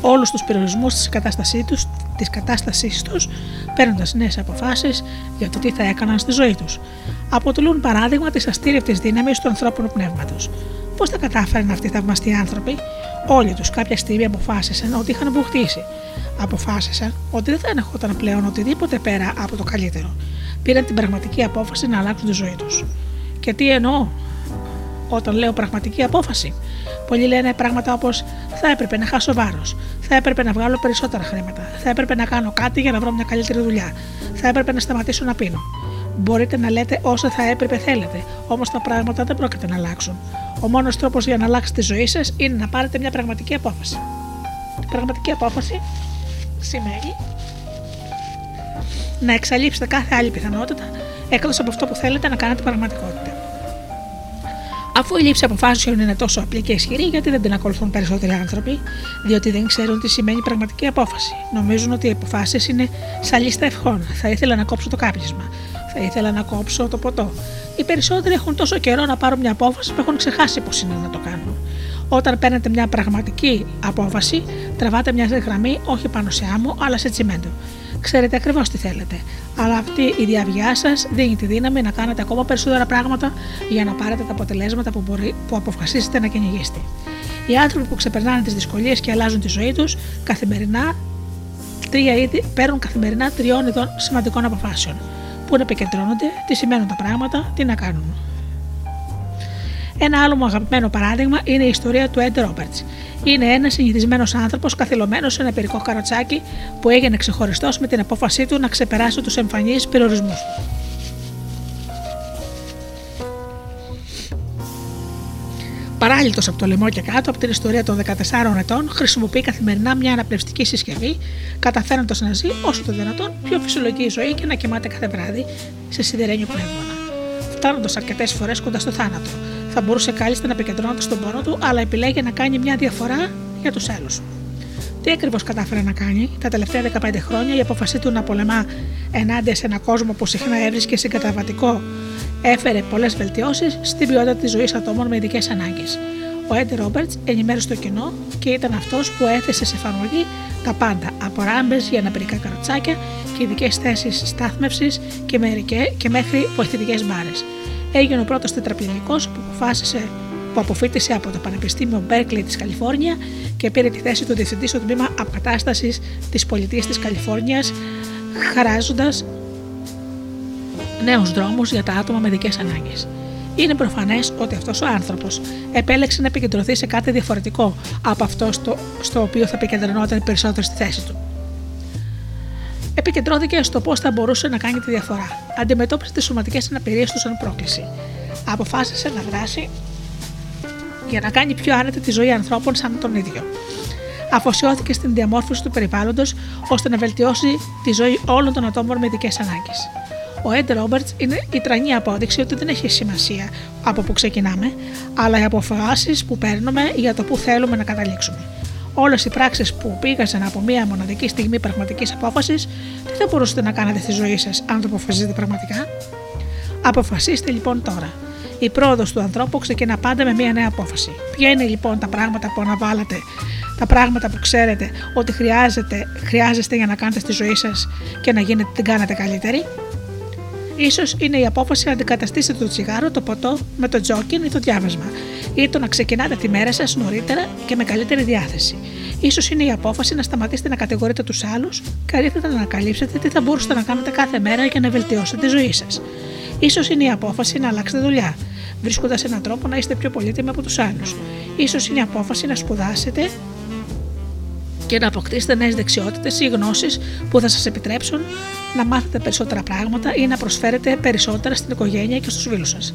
Speaker 1: όλους τους περιορισμούς της κατάστασή τους, της κατάστασής τους, παίρνοντας νέες αποφάσεις για το τι θα έκαναν στη ζωή τους. Αποτελούν παράδειγμα της αστήρευτης δύναμης του ανθρώπινου πνεύματος. Πώς τα κατάφεραν αυτοί οι θαυμαστοί άνθρωποι, όλοι τους κάποια στιγμή αποφάσισαν ότι είχαν μπουχτίσει. Αποφάσισαν ότι δεν θα ανεχόταν πλέον οτιδήποτε πέρα από το καλύτερο. Πήραν την πραγματική απόφαση να αλλάξουν τη ζωή τους. Και τι εννοώ; Όταν λέω πραγματική απόφαση. Πολλοί λένε πράγματα όπως θα έπρεπε να χάσω βάρος, θα έπρεπε να βγάλω περισσότερα χρήματα, θα έπρεπε να κάνω κάτι για να βρω μια καλύτερη δουλειά, θα έπρεπε να σταματήσω να πίνω. Μπορείτε να λέτε όσα θα έπρεπε θέλετε, όμως τα πράγματα δεν πρόκειται να αλλάξουν. Ο μόνος τρόπος για να αλλάξετε τη ζωή σας είναι να πάρετε μια πραγματική απόφαση. Η πραγματική απόφαση σημαίνει να εξαλείψετε κάθε άλλη πιθανότητα εκτός από αυτό που θέλετε να κάνετε πραγματικότητα. Αφού η λήψη αποφάσεων είναι τόσο απλή και ισχυρή, γιατί δεν την ακολουθούν περισσότεροι άνθρωποι, διότι δεν ξέρουν τι σημαίνει πραγματική απόφαση. Νομίζουν ότι οι αποφάσεις είναι σαν λίστα ευχών. Θα ήθελα να κόψω το κάπνισμα. Θα ήθελα να κόψω το ποτό. Οι περισσότεροι έχουν τόσο καιρό να πάρουν μια απόφαση που έχουν ξεχάσει πώς είναι να το κάνουν. Όταν παίρνετε μια πραγματική απόφαση, τραβάτε μια γραμμή όχι πάνω σε άμμο, αλλά σε τσιμέντο. Ξέρετε ακριβώς τι θέλετε. Αλλά αυτή η διαβιά σας δίνει τη δύναμη να κάνετε ακόμα περισσότερα πράγματα για να πάρετε τα αποτελέσματα που, μπορεί, που αποφασίσετε να κυνηγήσετε. Οι άνθρωποι που ξεπερνάνε τις δυσκολίες και αλλάζουν τη ζωή τους καθημερινά τρία είδη, παίρνουν καθημερινά τριών ειδών σημαντικών αποφάσεων. Πού να επικεντρώνονται, τι σημαίνουν τα πράγματα, τι να κάνουν. Ένα άλλο μου αγαπημένο παράδειγμα είναι η ιστορία του Ed Roberts. Είναι ένας συνηθισμένος άνθρωπος καθυλωμένος σε ένα περικό καροτσάκι που έγινε ξεχωριστός με την απόφασή του να ξεπεράσει τους εμφανείς περιορισμούς του. Παράλληλος από το λαιμό και κάτω από την ιστορία των 14 ετών, χρησιμοποιεί καθημερινά μια αναπνευστική συσκευή, καταφέροντας να ζει όσο το δυνατόν πιο φυσιολογική ζωή και να κοιμάται κάθε βράδυ σε σιδερένιο πνεύμονα. Φτάνοντας αρκετές φορές κοντά στο θάνατο, θα μπορούσε κάλλιστα να επικεντρώνεται στον πόνο του, αλλά επιλέγει να κάνει μια διαφορά για τους άλλους. Τι ακριβώς κατάφερε να κάνει; Τα τελευταία 15 χρόνια, η απόφασή του να πολεμά ενάντια σε έναν κόσμο που συχνά έβρισκε συγκαταβατικό έφερε πολλές βελτιώσεις στην ποιότητα της ζωής ατόμων με ειδικές ανάγκες. Ο Έντι Ρόμπερτς ενημέρωσε το κοινό και ήταν αυτός που έθεσε σε εφαρμογή τα πάντα, από ράμπες για αναπηρικά καροτσάκια και ειδικές θέσεις στάθμευσης και, και μέχρι βοηθητικές μπάρες. Έγινε ο πρώτος τετραπληγικό που αποφάσισε που αποφύτησε από το Πανεπιστήμιο Berkeley της Καλιφόρνια και πήρε τη θέση του διευθυντή στο τμήμα αποκατάστασης της πολιτείας της Καλιφόρνιας, χαράζοντας νέους δρόμους για τα άτομα με ειδικές ανάγκες. Είναι προφανές ότι αυτός ο άνθρωπος επέλεξε να επικεντρωθεί σε κάτι διαφορετικό από αυτό στο, στο οποίο θα επικεντρωνόταν περισσότερο στη θέση του. Επικεντρώθηκε στο πώς θα μπορούσε να κάνει τη διαφορά. Αντιμετώπισε τις σωματικές αναπηρίες του σαν πρόκληση. Αποφάσισε να δράσει για να κάνει πιο άνετη τη ζωή ανθρώπων σαν τον ίδιο. Αφοσιώθηκε στην διαμόρφωση του περιβάλλοντος ώστε να βελτιώσει τη ζωή όλων των ατόμων με ειδικές ανάγκες. Ο Ed Roberts είναι η τρανή απόδειξη ότι δεν έχει σημασία από πού ξεκινάμε, αλλά οι αποφάσεις που παίρνουμε για το πού θέλουμε να καταλήξουμε. Όλες οι πράξεις που πήγαζαν από μία μοναδική στιγμή πραγματικής απόφασης, τι θα μπορούσατε να κάνετε στη ζωή σας αν το αποφασίσετε πραγματικά; Αποφασίστε λοιπόν τώρα. Η πρόοδος του ανθρώπου ξεκινά πάντα με μία νέα απόφαση. Ποια είναι λοιπόν τα πράγματα που αναβάλλατε, τα πράγματα που ξέρετε ότι χρειάζεται, χρειάζεστε για να κάνετε στη ζωή σας και να γίνετε, την κάνετε καλύτερη; Σω είναι η απόφαση να αντικαταστήσετε το τσιγάρο, το ποτό με το τζόκιν ή το διάβασμα, ή το να ξεκινάτε τη μέρα σας νωρίτερα και με καλύτερη διάθεση. σω είναι η απόφαση να σταματήσετε να κατηγορείτε τους άλλους, καλύτερα να ανακαλύψετε τι θα μπορούσατε να κάνετε κάθε μέρα για να βελτιώσετε τη ζωή σας. σω είναι η απόφαση να αλλάξετε δουλειά, βρίσκοντας έναν τρόπο να είστε πιο πολύτιμοι από τους άλλους. σω είναι η απόφαση να σπουδάσετε και να αποκτήσετε νέες δεξιότητες ή γνώσεις που θα σας επιτρέψουν να μάθετε περισσότερα πράγματα ή να προσφέρετε περισσότερα στην οικογένεια και στους φίλους σας.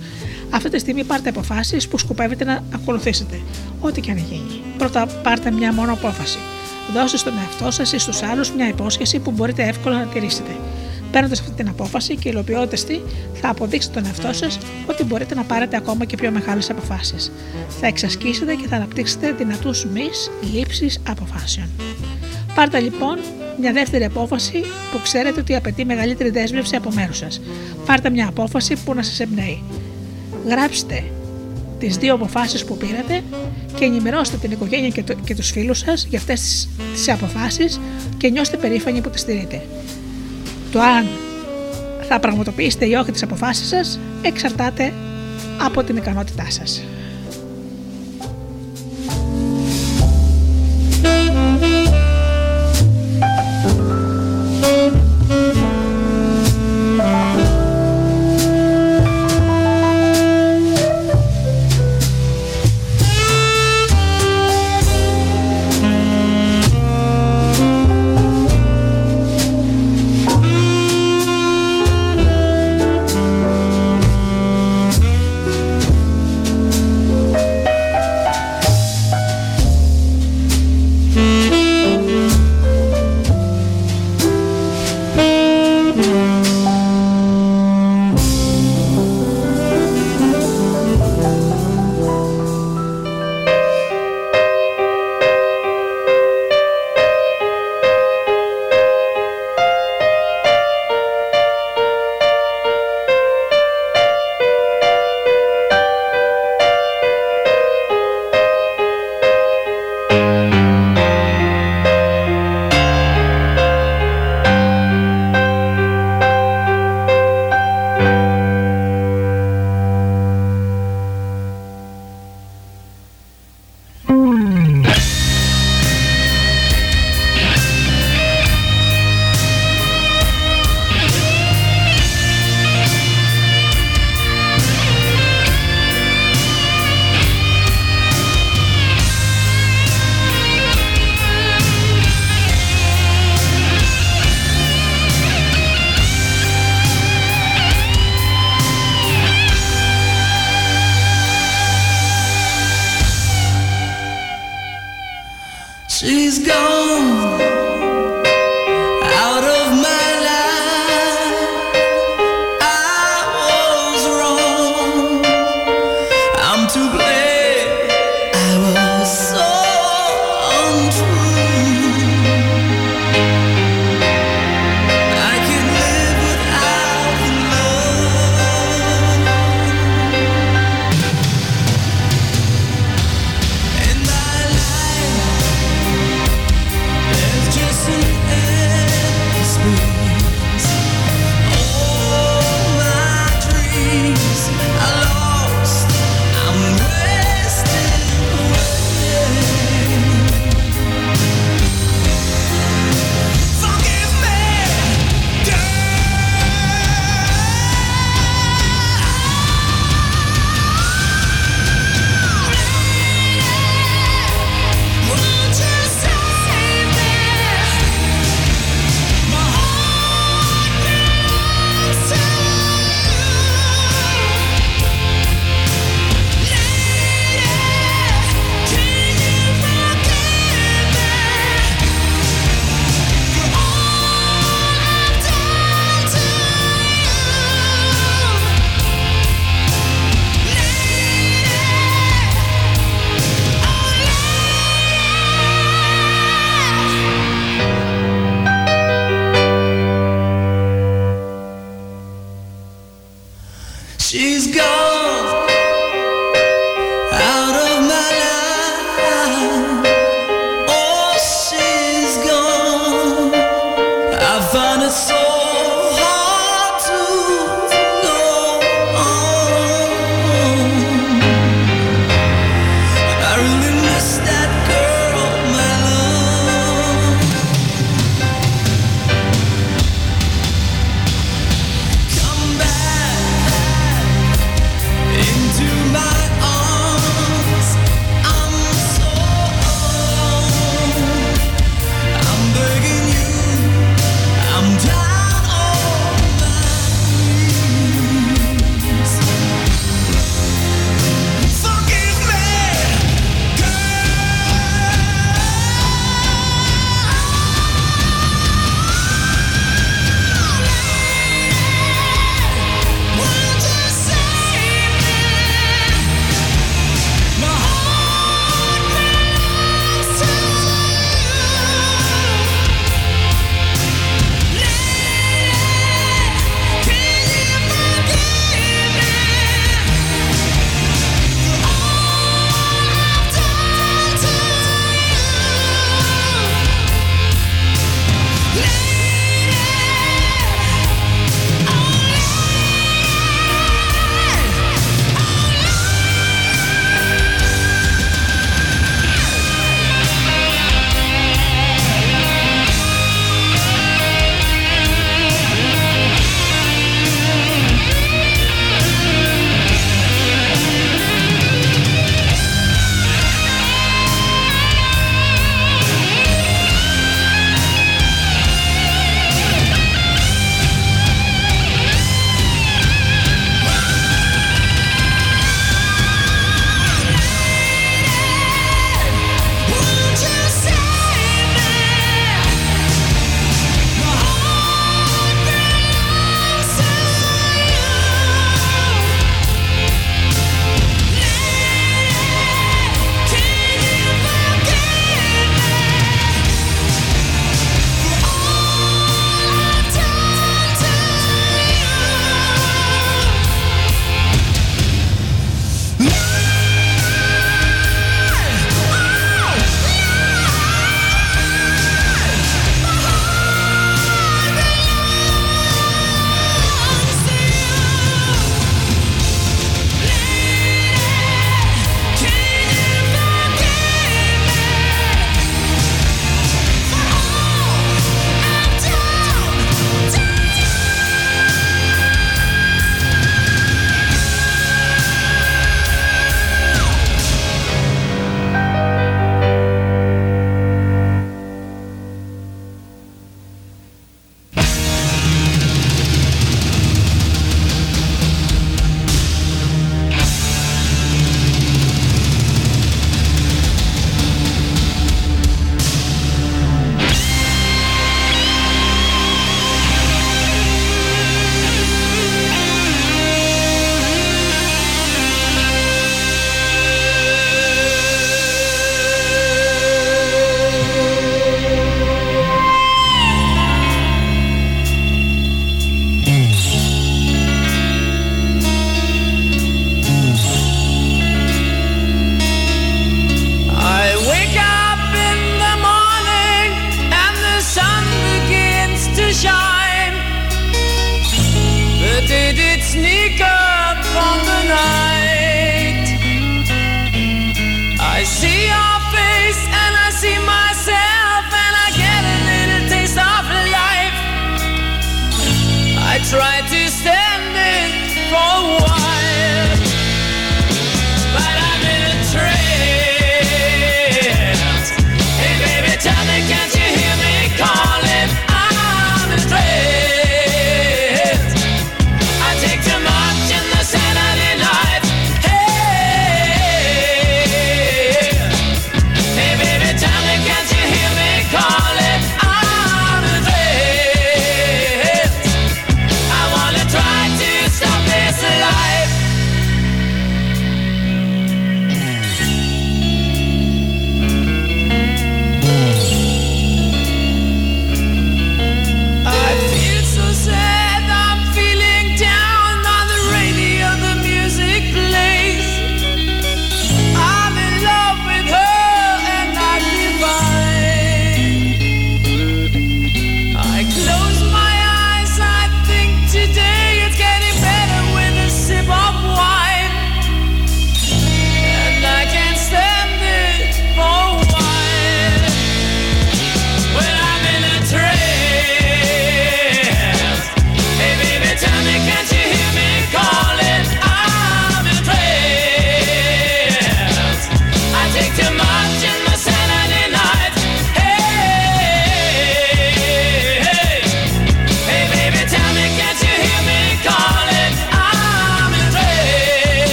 Speaker 1: Αυτή τη στιγμή πάρτε αποφάσεις που σκοπεύετε να ακολουθήσετε, ό,τι και αν γίνει. Πρώτα πάρτε μια μόνο απόφαση. Δώστε στον εαυτό σας ή στους άλλους μια υπόσχεση που μπορείτε εύκολα να τηρήσετε. Παίρνοντας αυτή την απόφαση και υλοποιώντας τη, θα αποδείξετε τον εαυτό σας ότι μπορείτε να πάρετε ακόμα και πιο μεγάλες αποφάσεις. Θα εξασκήσετε και θα αναπτύξετε δυνατούς μη λήψει αποφάσεων. Πάρτε λοιπόν μια δεύτερη απόφαση που ξέρετε ότι απαιτεί μεγαλύτερη δέσμευση από μέρους σας. Πάρτε μια απόφαση που να σας εμπνέει. Γράψτε τις δύο αποφάσεις που πήρατε και ενημερώστε την οικογένεια και, το, και τους φίλους σας για αυτές τις αποφάσεις και νιώστε περήφανοι που τις στηρείτε. Το αν θα πραγματοποιήσετε ή όχι τις αποφάσεις σας εξαρτάται από την ικανότητά σας.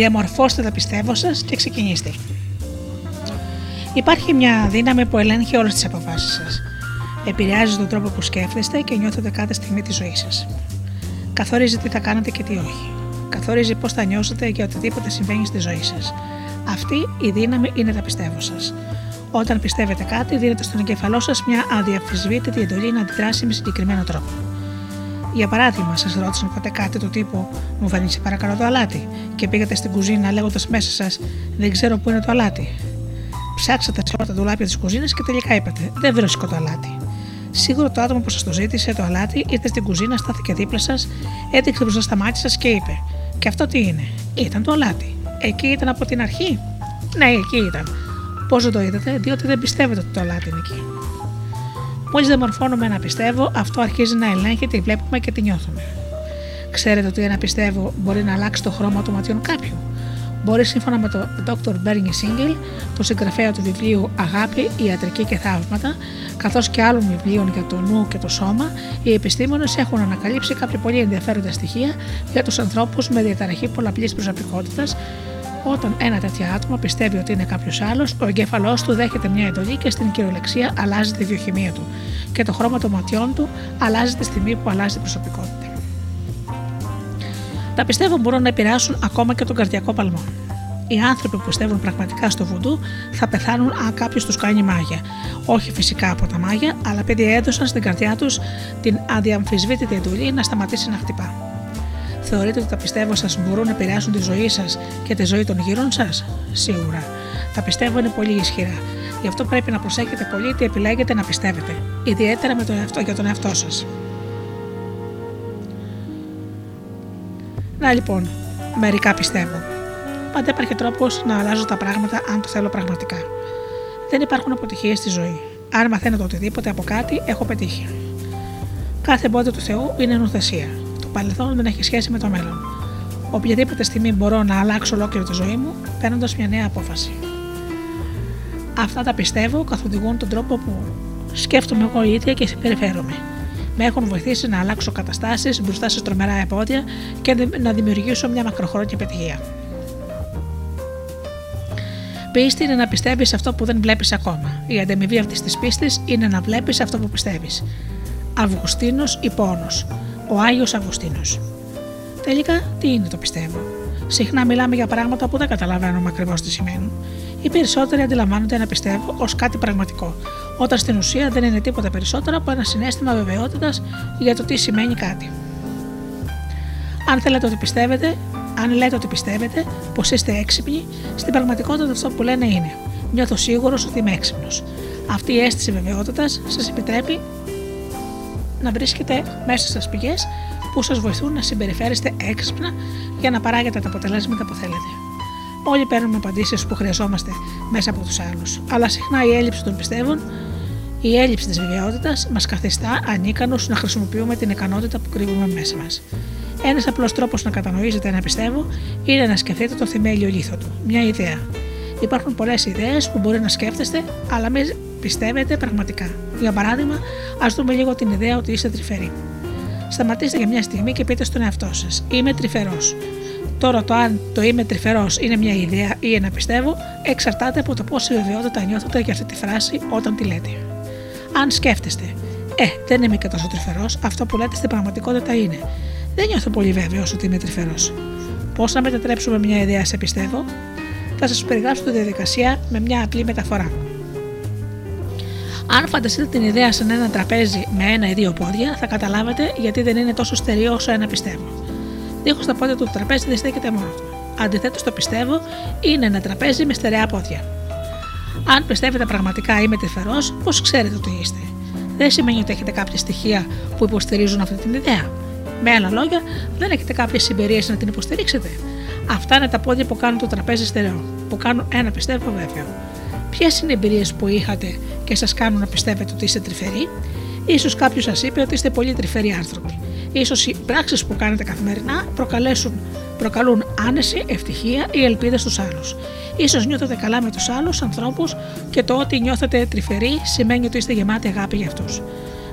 Speaker 1: Διαμορφώστε τα πιστεύω σας και ξεκινήστε. Υπάρχει μια δύναμη που ελέγχει όλες τις αποφάσεις σας. Επηρεάζει τον τρόπο που σκέφτεστε και νιώθετε κάθε στιγμή τη ζωή σας. Καθορίζει τι θα κάνετε και τι όχι. Καθορίζει πώς θα νιώσετε για οτιδήποτε συμβαίνει στη ζωή σας. Αυτή η δύναμη είναι τα πιστεύω σας. Όταν πιστεύετε κάτι, δίνετε στον εγκεφαλό σας μια αδιαφυσβήτητη εντολή να αντιδράσει με συγκεκριμένο τρόπο. Για παράδειγμα, σας ρώτησαν ποτέ κάτι του τύπου Μου φέρνει παρακαλώ το αλάτι και πήγατε στην κουζίνα λέγοντας μέσα σας Δεν ξέρω πού είναι το αλάτι. Ψάξατε σε όλα τα ντουλάπια της κουζίνας και τελικά είπατε Δεν βρίσκω το αλάτι. Σίγουρα το άτομο που σας το ζήτησε το αλάτι ήρθε στην κουζίνα, στάθηκε δίπλα σας, έδειξε μπροστά στα μάτια σας και είπε: Και αυτό τι είναι, ήταν το αλάτι. Εκεί ήταν από την αρχή. Ναι, εκεί ήταν. Πώς δεν το είδατε, διότι δεν πιστεύετε ότι το αλάτι είναι εκεί. Μόλις δεν μορφώνουμε ένα πιστεύω, αυτό αρχίζει να ελέγχει τι βλέπουμε και τι νιώθουμε. Ξέρετε ότι ένα πιστεύω μπορεί να αλλάξει το χρώμα των ματιών κάποιου. Μπορεί σύμφωνα με τον Dr. Bernie Siegel, τον συγγραφέα του βιβλίου Αγάπη, Ιατρική και Θαύματα, καθώς και άλλων βιβλίων για το νου και το σώμα, οι επιστήμονες έχουν ανακαλύψει κάποια πολύ ενδιαφέροντα στοιχεία για τους ανθρώπους με διαταραχή πολλαπλής προσωπικότητας, όταν ένα τέτοιο άτομο πιστεύει ότι είναι κάποιος άλλος, ο εγκέφαλός του δέχεται μια εντολή και στην κυριολεξία αλλάζει τη βιοχημία του και το χρώμα των ματιών του αλλάζει τη στιγμή που αλλάζει την προσωπικότητα. Τα πιστεύω μπορούν να επηρεάσουν ακόμα και τον καρδιακό παλμό. Οι άνθρωποι που πιστεύουν πραγματικά στο βουντού θα πεθάνουν αν κάποιος τους κάνει μάγια. Όχι φυσικά από τα μάγια, αλλά επειδή έδωσαν στην καρδιά τους την αδιαμφισβήτητη εντολή να σταματήσει να χτυπά. Θεωρείτε ότι τα πιστεύω σας μπορούν να επηρεάσουν τη ζωή σας και τη ζωή των γύρων σας; Σίγουρα. Τα πιστεύω είναι πολύ ισχυρά. Γι' αυτό πρέπει να προσέχετε πολύ τι επιλέγετε να πιστεύετε, ιδιαίτερα με τον εαυτό, για τον εαυτό σας. Να λοιπόν, μερικά πιστεύω. Πάντα υπάρχει τρόπος να αλλάζω τα πράγματα αν το θέλω πραγματικά. Δεν υπάρχουν αποτυχίες στη ζωή. Αν μαθαίνω οτιδήποτε από κάτι, έχω πετύχει. Κάθε εμπόδιο του Θεού είναι νουθεσία. Το παρελθόν δεν έχει σχέση με το μέλλον. Οποιαδήποτε στιγμή μπορώ να αλλάξω ολόκληρη τη ζωή μου, παίρνοντας μια νέα απόφαση. Αυτά τα πιστεύω καθοδηγούν τον τρόπο που σκέφτομαι εγώ ίδια και συμπεριφέρομαι. Με έχουν βοηθήσει να αλλάξω καταστάσεις μπροστά σε τρομερά εμπόδια και να δημιουργήσω μια μακροχρόνια επιτυχία. Πίστη είναι να πιστεύεις αυτό που δεν βλέπεις ακόμα. Η ανταμοιβή αυτής της πίστης είναι να βλέπεις αυτό που πιστεύεις. Αυγουστίνος ή πόνο. Ο Άγιος Αυγουστίνο. Τελικά, τι είναι το πιστεύω; Συχνά μιλάμε για πράγματα που δεν καταλαβαίνουμε ακριβώς τι σημαίνουν. Οι περισσότεροι αντιλαμβάνονται ένα πιστεύω ως κάτι πραγματικό, όταν στην ουσία δεν είναι τίποτα περισσότερο από ένα συνέστημα βεβαιότητας για το τι σημαίνει κάτι. Αν θέλετε ότι πιστεύετε, αν λέτε ότι πιστεύετε πως είστε έξυπνοι, στην πραγματικότητα αυτό που λένε είναι Νιώθω σίγουρος ότι είμαι έξυπνος. Αυτή η αίσθηση βεβαιότητας σας επιτρέπει να βρίσκετε μέσα στις πηγές που σας βοηθούν να συμπεριφέρεστε έξυπνα για να παράγετε τα αποτελέσματα που θέλετε. Όλοι παίρνουμε απαντήσεις που χρειαζόμαστε μέσα από τους άλλους, αλλά συχνά η έλλειψη των πιστεύων, η έλλειψη της βεβαιότητας μας καθιστά ανίκανους να χρησιμοποιούμε την ικανότητα που κρύβουμε μέσα μας. Ένας απλός τρόπος να κατανοήσετε ένα πιστεύω είναι να σκεφτείτε το θεμέλιο λίθο του, μια ιδέα. Υπάρχουν πολλές ιδέες που μπορεί να σκέφτεστε, αλλά μην πιστεύετε πραγματικά. Για παράδειγμα, ας δούμε λίγο την ιδέα ότι είστε τρυφεροί. Σταματήστε για μια στιγμή και πείτε στον εαυτό σας: Είμαι τρυφερός. Τώρα το αν το είμαι τρυφερός είναι μια ιδέα ή ένα πιστεύω, εξαρτάται από το πόση βεβαιότητα νιώθετε για αυτή τη φράση όταν τη λέτε. Αν σκέφτεστε, Ε, δεν είμαι και τόσο τρυφερός, αυτό που λέτε στην πραγματικότητα είναι. Δεν νιώθω πολύ βέβαιος ότι είμαι τρυφερός. Πώς να μετατρέψουμε μια ιδέα σε πιστεύω, θα σας περιγράψω τη διαδικασία με μια απλή μεταφορά. Αν φανταστείτε την ιδέα σαν ένα τραπέζι με ένα ή δύο πόδια, θα καταλάβετε γιατί δεν είναι τόσο στερεό όσο ένα πιστεύω. Δίχως τα πόδια του τραπέζι δεν στέκεται μόνο του. Αντιθέτως, το πιστεύω είναι ένα τραπέζι με στερεά πόδια. Αν πιστεύετε πραγματικά είμαι τρυφερός, πώς ξέρετε ότι είστε; Δεν σημαίνει ότι έχετε κάποια στοιχεία που υποστηρίζουν αυτή την ιδέα. Με άλλα λόγια, δεν έχετε κάποιες συμπειρίε να την υποστηρίξετε. Αυτά είναι τα πόδια που κάνουν το τραπέζι στερεό, που κάνουν ένα πιστεύω βέβαιο. Ποιες είναι οι εμπειρίες που είχατε και σας κάνουν να πιστεύετε ότι είστε τρυφεροί, ίσως κάποιος σας είπε ότι είστε πολύ τρυφεροί άνθρωποι. σω οι πράξεις που κάνετε καθημερινά προκαλούν άνεση, ευτυχία ή ελπίδα στους άλλους. σω νιώθετε καλά με τους άλλους ανθρώπους και το ότι νιώθετε τρυφεροί σημαίνει ότι είστε γεμάτοι αγάπη για αυτούς.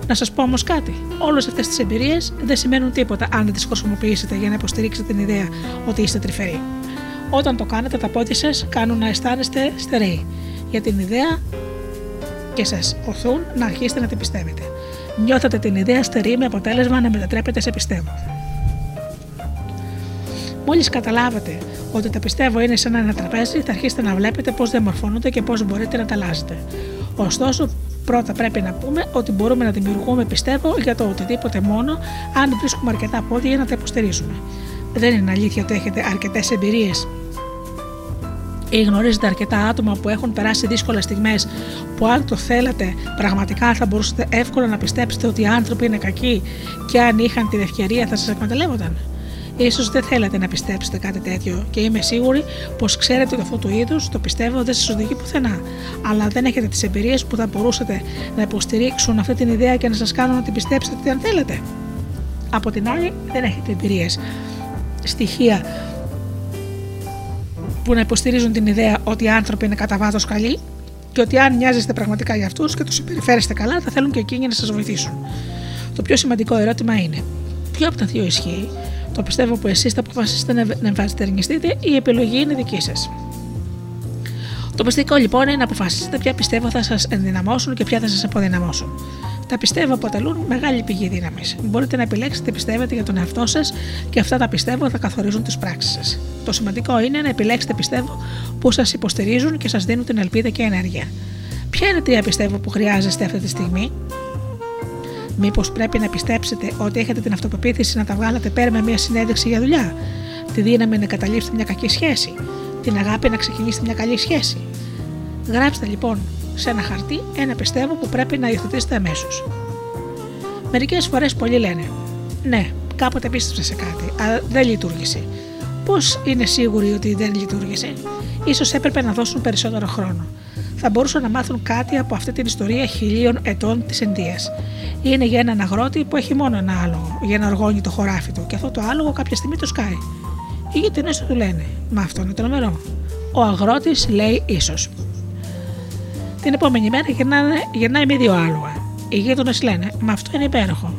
Speaker 1: Να σας πω όμως κάτι. Όλες αυτές τις εμπειρίες δεν σημαίνουν τίποτα αν δεν τις χρησιμοποιήσετε για να υποστηρίξετε την ιδέα ότι είστε τρυφεροί. Όταν το κάνετε, τα πόδια σας κάνουν να αισθάνεστε στερεοί. Για την ιδέα και σας οθούν να αρχίσετε να την πιστεύετε. Νιώθετε την ιδέα στερή με αποτέλεσμα να μετατρέπετε σε πιστεύω. Μόλις καταλάβετε ότι τα πιστεύω είναι σαν ένα τραπέζι, θα αρχίσετε να βλέπετε πώς διαμορφώνονται και πώς μπορείτε να τα αλλάζετε. Ωστόσο, πρώτα πρέπει να πούμε ότι μπορούμε να δημιουργούμε πιστεύω για το οτιδήποτε μόνο αν βρίσκουμε αρκετά πόδια για να τα υποστηρίζουμε. Δεν είναι αλήθεια ότι έχετε αρκετές εμπειρίες ή γνωρίζετε αρκετά άτομα που έχουν περάσει δύσκολες στιγμές που αν το θέλατε πραγματικά θα μπορούσατε εύκολα να πιστέψετε ότι οι άνθρωποι είναι κακοί και αν είχαν την ευκαιρία θα σας εκμεταλλεύονταν. Σω δεν θέλετε να πιστέψετε κάτι τέτοιο και είμαι σίγουρη πως ξέρετε ότι αυτό το είδο το πιστεύω δεν σας οδηγεί πουθενά. Αλλά δεν έχετε τις εμπειρίες που θα μπορούσατε να υποστηρίξουν αυτή την ιδέα και να σας κάνουν να την πιστέψετε ότι αν θέλετε. Από την άλλη, δεν έχετε εμπειρίες. Στοιχεία που να υποστηρίζουν την ιδέα ότι οι άνθρωποι είναι κατά βάθος καλοί και ότι αν νοιάζεστε πραγματικά για αυτούς και τους συμπεριφέρεστε καλά, θα θέλουν και εκείνοι να σας βοηθήσουν. Το πιο σημαντικό ερώτημα είναι, ποιο από τα δύο ισχύει, το πιστεύω που εσείς θα αποφασίσετε να εμφανιστερνιστείτε ή η επιλογή είναι δική σας. Το πιστικό λοιπόν είναι να αποφασίσετε ποια πιστεύω θα σας ενδυναμώσουν και ποια θα σας αποδυναμώσουν. Τα πιστεύω αποτελούν μεγάλη πηγή δύναμης. Μπορείτε να επιλέξετε τι πιστεύετε για τον εαυτό σας και αυτά τα πιστεύω θα καθορίζουν τις πράξεις σας. Το σημαντικό είναι να επιλέξετε πιστεύω που σας υποστηρίζουν και σας δίνουν την ελπίδα και ενέργεια. Ποια είναι τρία πιστεύω που χρειάζεστε αυτή τη στιγμή, Μήπως πρέπει να πιστέψετε ότι έχετε την αυτοπεποίθηση να τα βγάλετε πέρα με μια συνέντευξη για δουλειά, τη δύναμη να καταλήψετε μια κακή σχέση, την αγάπη να ξεκινήσετε μια καλή σχέση; Γράψτε λοιπόν σε ένα χαρτί ένα πιστεύω που πρέπει να υιοθετήσετε αμέσως. Μερικές φορές πολλοί λένε: Ναι, κάποτε πίστεψα σε κάτι, αλλά δεν λειτουργήσε. Πώς είναι σίγουροι ότι δεν λειτουργήσε, ίσως έπρεπε να δώσουν περισσότερο χρόνο. Θα μπορούσαν να μάθουν κάτι από αυτή την ιστορία χιλίων ετών της Ενδία. Είναι για έναν αγρότη που έχει μόνο ένα άλογο για να οργώνει το χωράφι του, και αυτό το άλογο κάποια στιγμή το σκάει. Οι γειτονές του λένε: Μα αυτό είναι τρομερό. Ο αγρότης λέει ίσως. Την επόμενη μέρα γυρνάνε, γυρνάει με δύο άλογα. Οι γείτονες λένε: Μα αυτό είναι υπέροχο.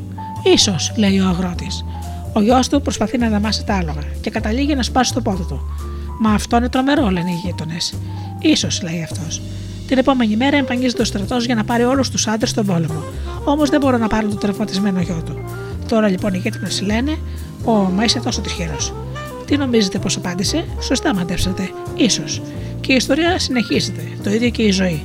Speaker 1: σω, λέει ο αγρότης. Ο γιος του προσπαθεί να δαμάσει τα άλογα και καταλήγει να σπάσει το πόδι του. Μα αυτό είναι τρομερό, λένε οι γείτονες. σω, λέει αυτός. Την επόμενη μέρα εμφανίζεται ο στρατός για να πάρει όλους τους άντρες στον πόλεμο. Όμως δεν μπορούν να πάρουν το τραυματισμένο γιο του. Τώρα λοιπόν οι γείτονε λένε: Ω, μα είσαι τόσο τυχερός. Τι νομίζετε πως απάντησε, σωστά μαντέψατε, ίσως. Και η ιστορία συνεχίζεται, το ίδιο και η ζωή.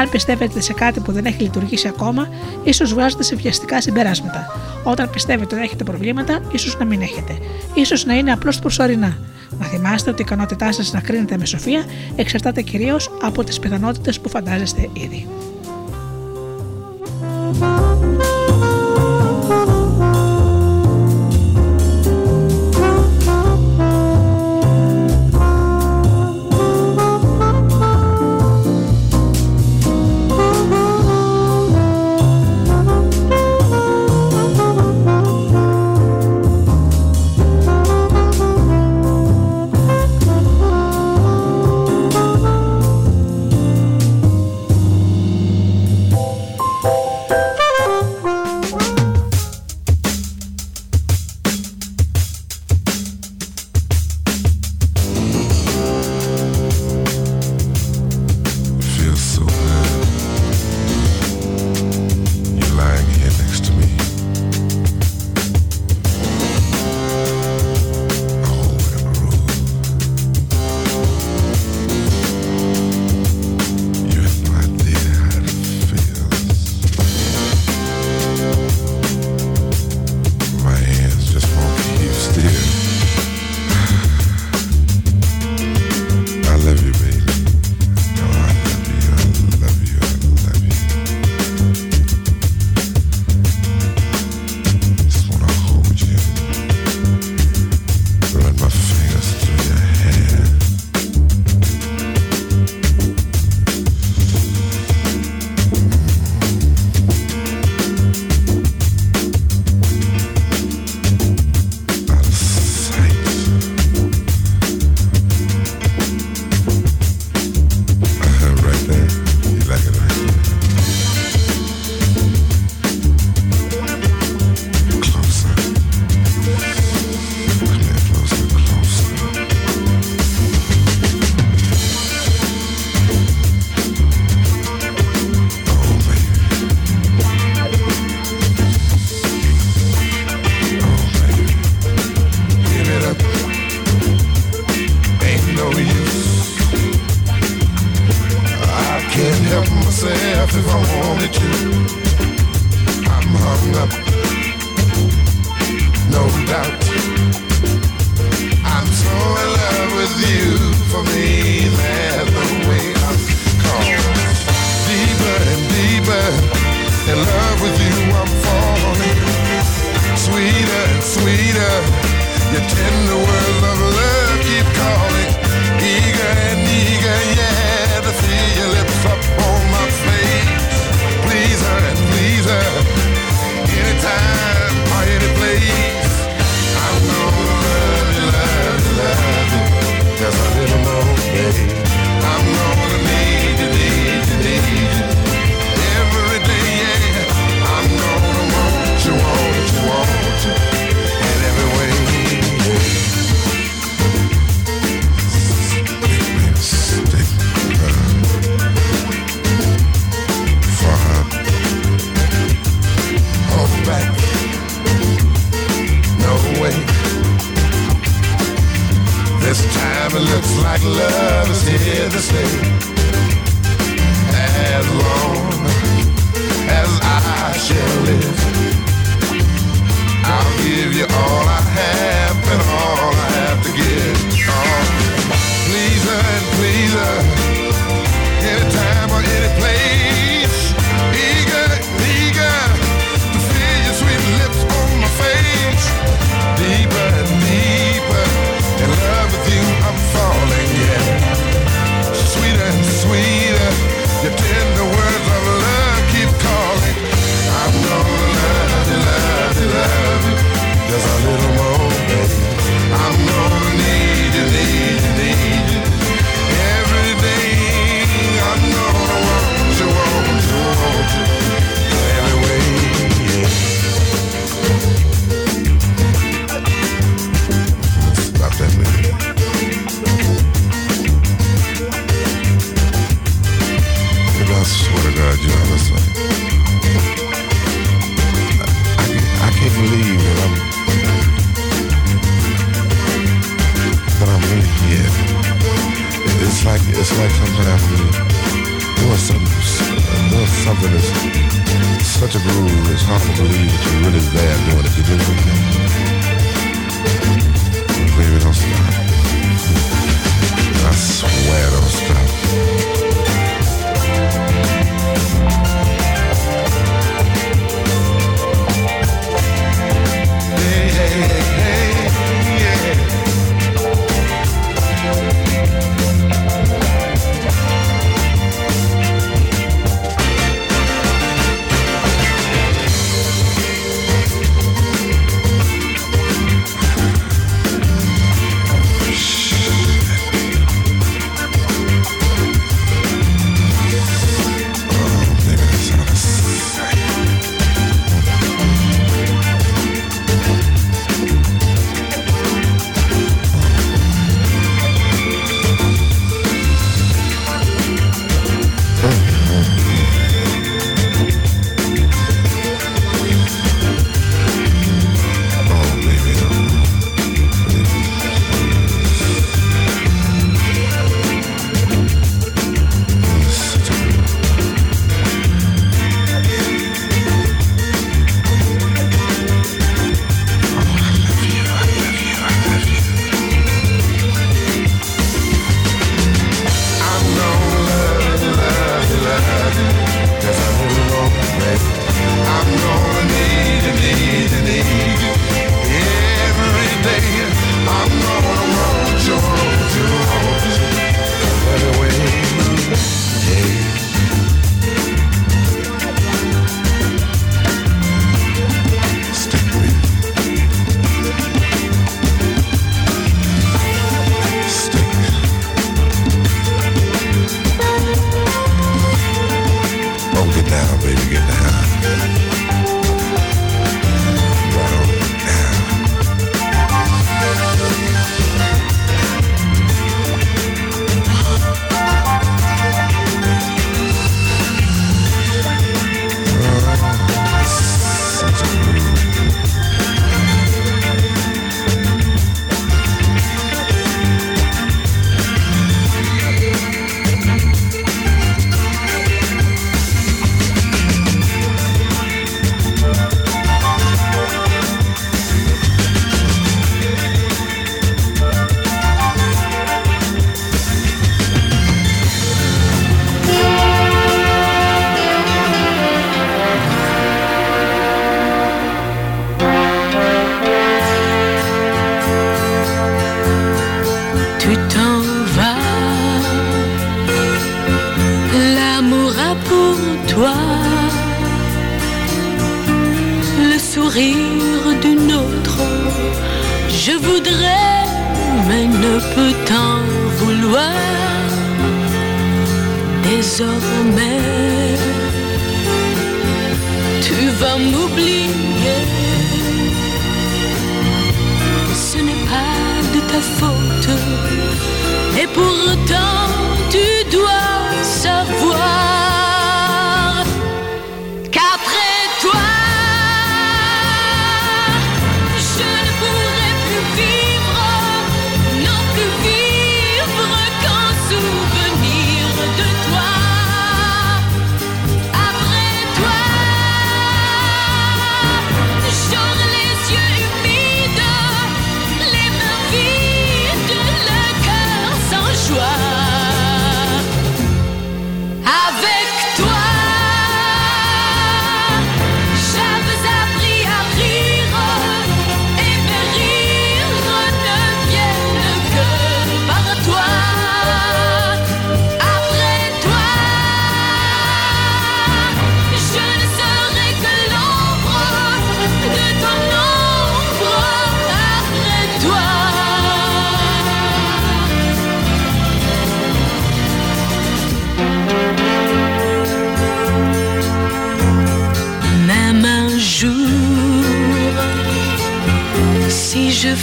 Speaker 1: Αν πιστεύετε σε κάτι που δεν έχει λειτουργήσει ακόμα, ίσως βγάζετε σε βιαστικά συμπεράσματα. Όταν πιστεύετε ότι έχετε προβλήματα, ίσως να μην έχετε. σω να είναι απλώς προσωρινά. Να θυμάστε ότι η ικανότητά σας να κρίνετε με σοφία εξαρτάται κυρίως από τις πιθανότητες που φαντάζεστε ήδη.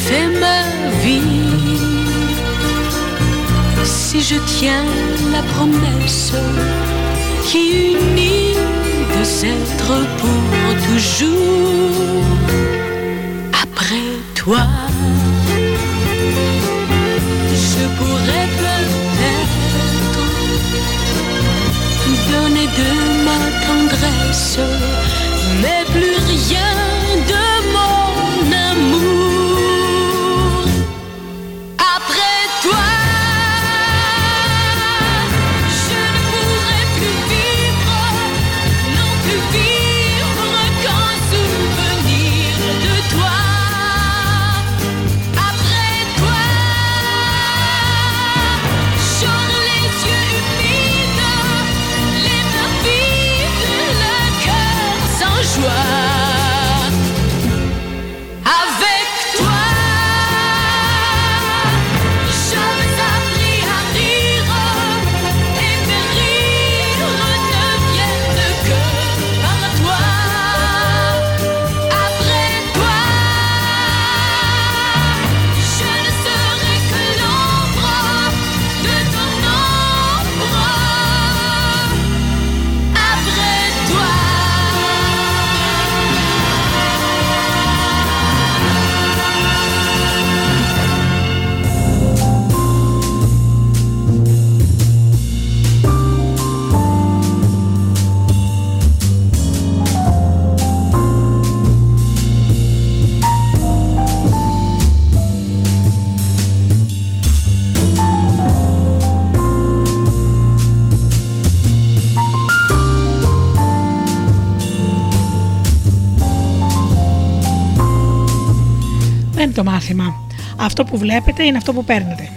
Speaker 2: Fais ma vie, si je tiens la promesse qui unit deux êtres pour toujours, après toi, je pourrais peut-être donner de ma tendresse, mais plus rien de
Speaker 1: Πέμπτο μάθημα. Αυτό που βλέπετε είναι αυτό που παίρνετε.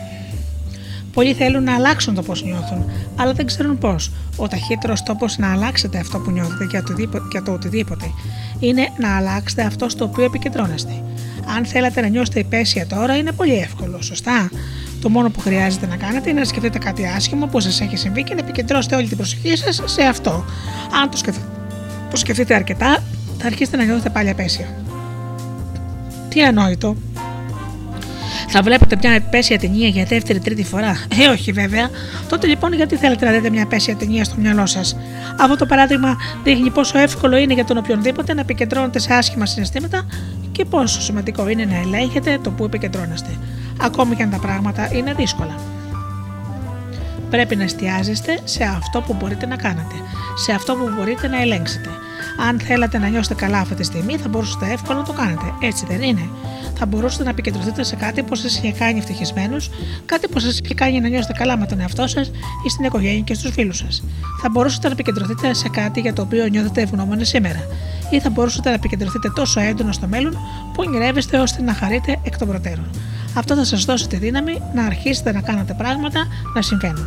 Speaker 1: Πολλοί θέλουν να αλλάξουν το πώς νιώθουν, αλλά δεν ξέρουν πώς. Ο ταχύτερος τρόπο να αλλάξετε αυτό που νιώθετε για το, δίπο- για το οτιδήποτε είναι να αλλάξετε αυτό στο οποίο επικεντρώνεστε. Αν θέλετε να νιώσετε υπέσια τώρα, είναι πολύ εύκολο, σωστά; Το μόνο που χρειάζεται να κάνετε είναι να σκεφτείτε κάτι άσχημο που σας έχει συμβεί και να επικεντρώσετε όλη την προσοχή σας σε αυτό. Αν το σκεφτείτε, το σκεφτείτε αρκετά, θα αρχίσετε να νιώθετε πάλι απέσια. Τι ανόητο. Θα βλέπετε μια επέσια ταινία για δεύτερη-τρίτη φορά. Ε, όχι βέβαια. Τότε λοιπόν, γιατί θέλετε να δείτε μια επέσια ταινία στο μυαλό σας; Αυτό το παράδειγμα δείχνει πόσο εύκολο είναι για τον οποιονδήποτε να επικεντρώνεται σε άσχημα συναισθήματα και πόσο σημαντικό είναι να ελέγχετε το που επικεντρώνεστε. Ακόμη και αν τα πράγματα είναι δύσκολα. Πρέπει να εστιάζεστε σε αυτό που μπορείτε να κάνετε, σε αυτό που μπορείτε να ελέγξετε. Αν θέλατε να νιώσετε καλά αυτή τη στιγμή, θα μπορούσατε εύκολα να το κάνετε. Έτσι δεν είναι. Θα μπορούσατε να επικεντρωθείτε σε κάτι που σας είχε κάνει ευτυχισμένους, κάτι που σας είχε κάνει να νιώσετε καλά με τον εαυτό σας ή στην οικογένεια και στους φίλους σας. Θα μπορούσατε να επικεντρωθείτε σε κάτι για το οποίο νιώθετε ευγνώμονες σήμερα. Ή θα μπορούσατε να επικεντρωθείτε τόσο έντονα στο μέλλον που ονειρεύεστε ώστε να χαρείτε εκ των προτέρων. Αυτό θα σας δώσει τη δύναμη να αρχίσετε να κάνετε πράγματα να συμβαίνουν.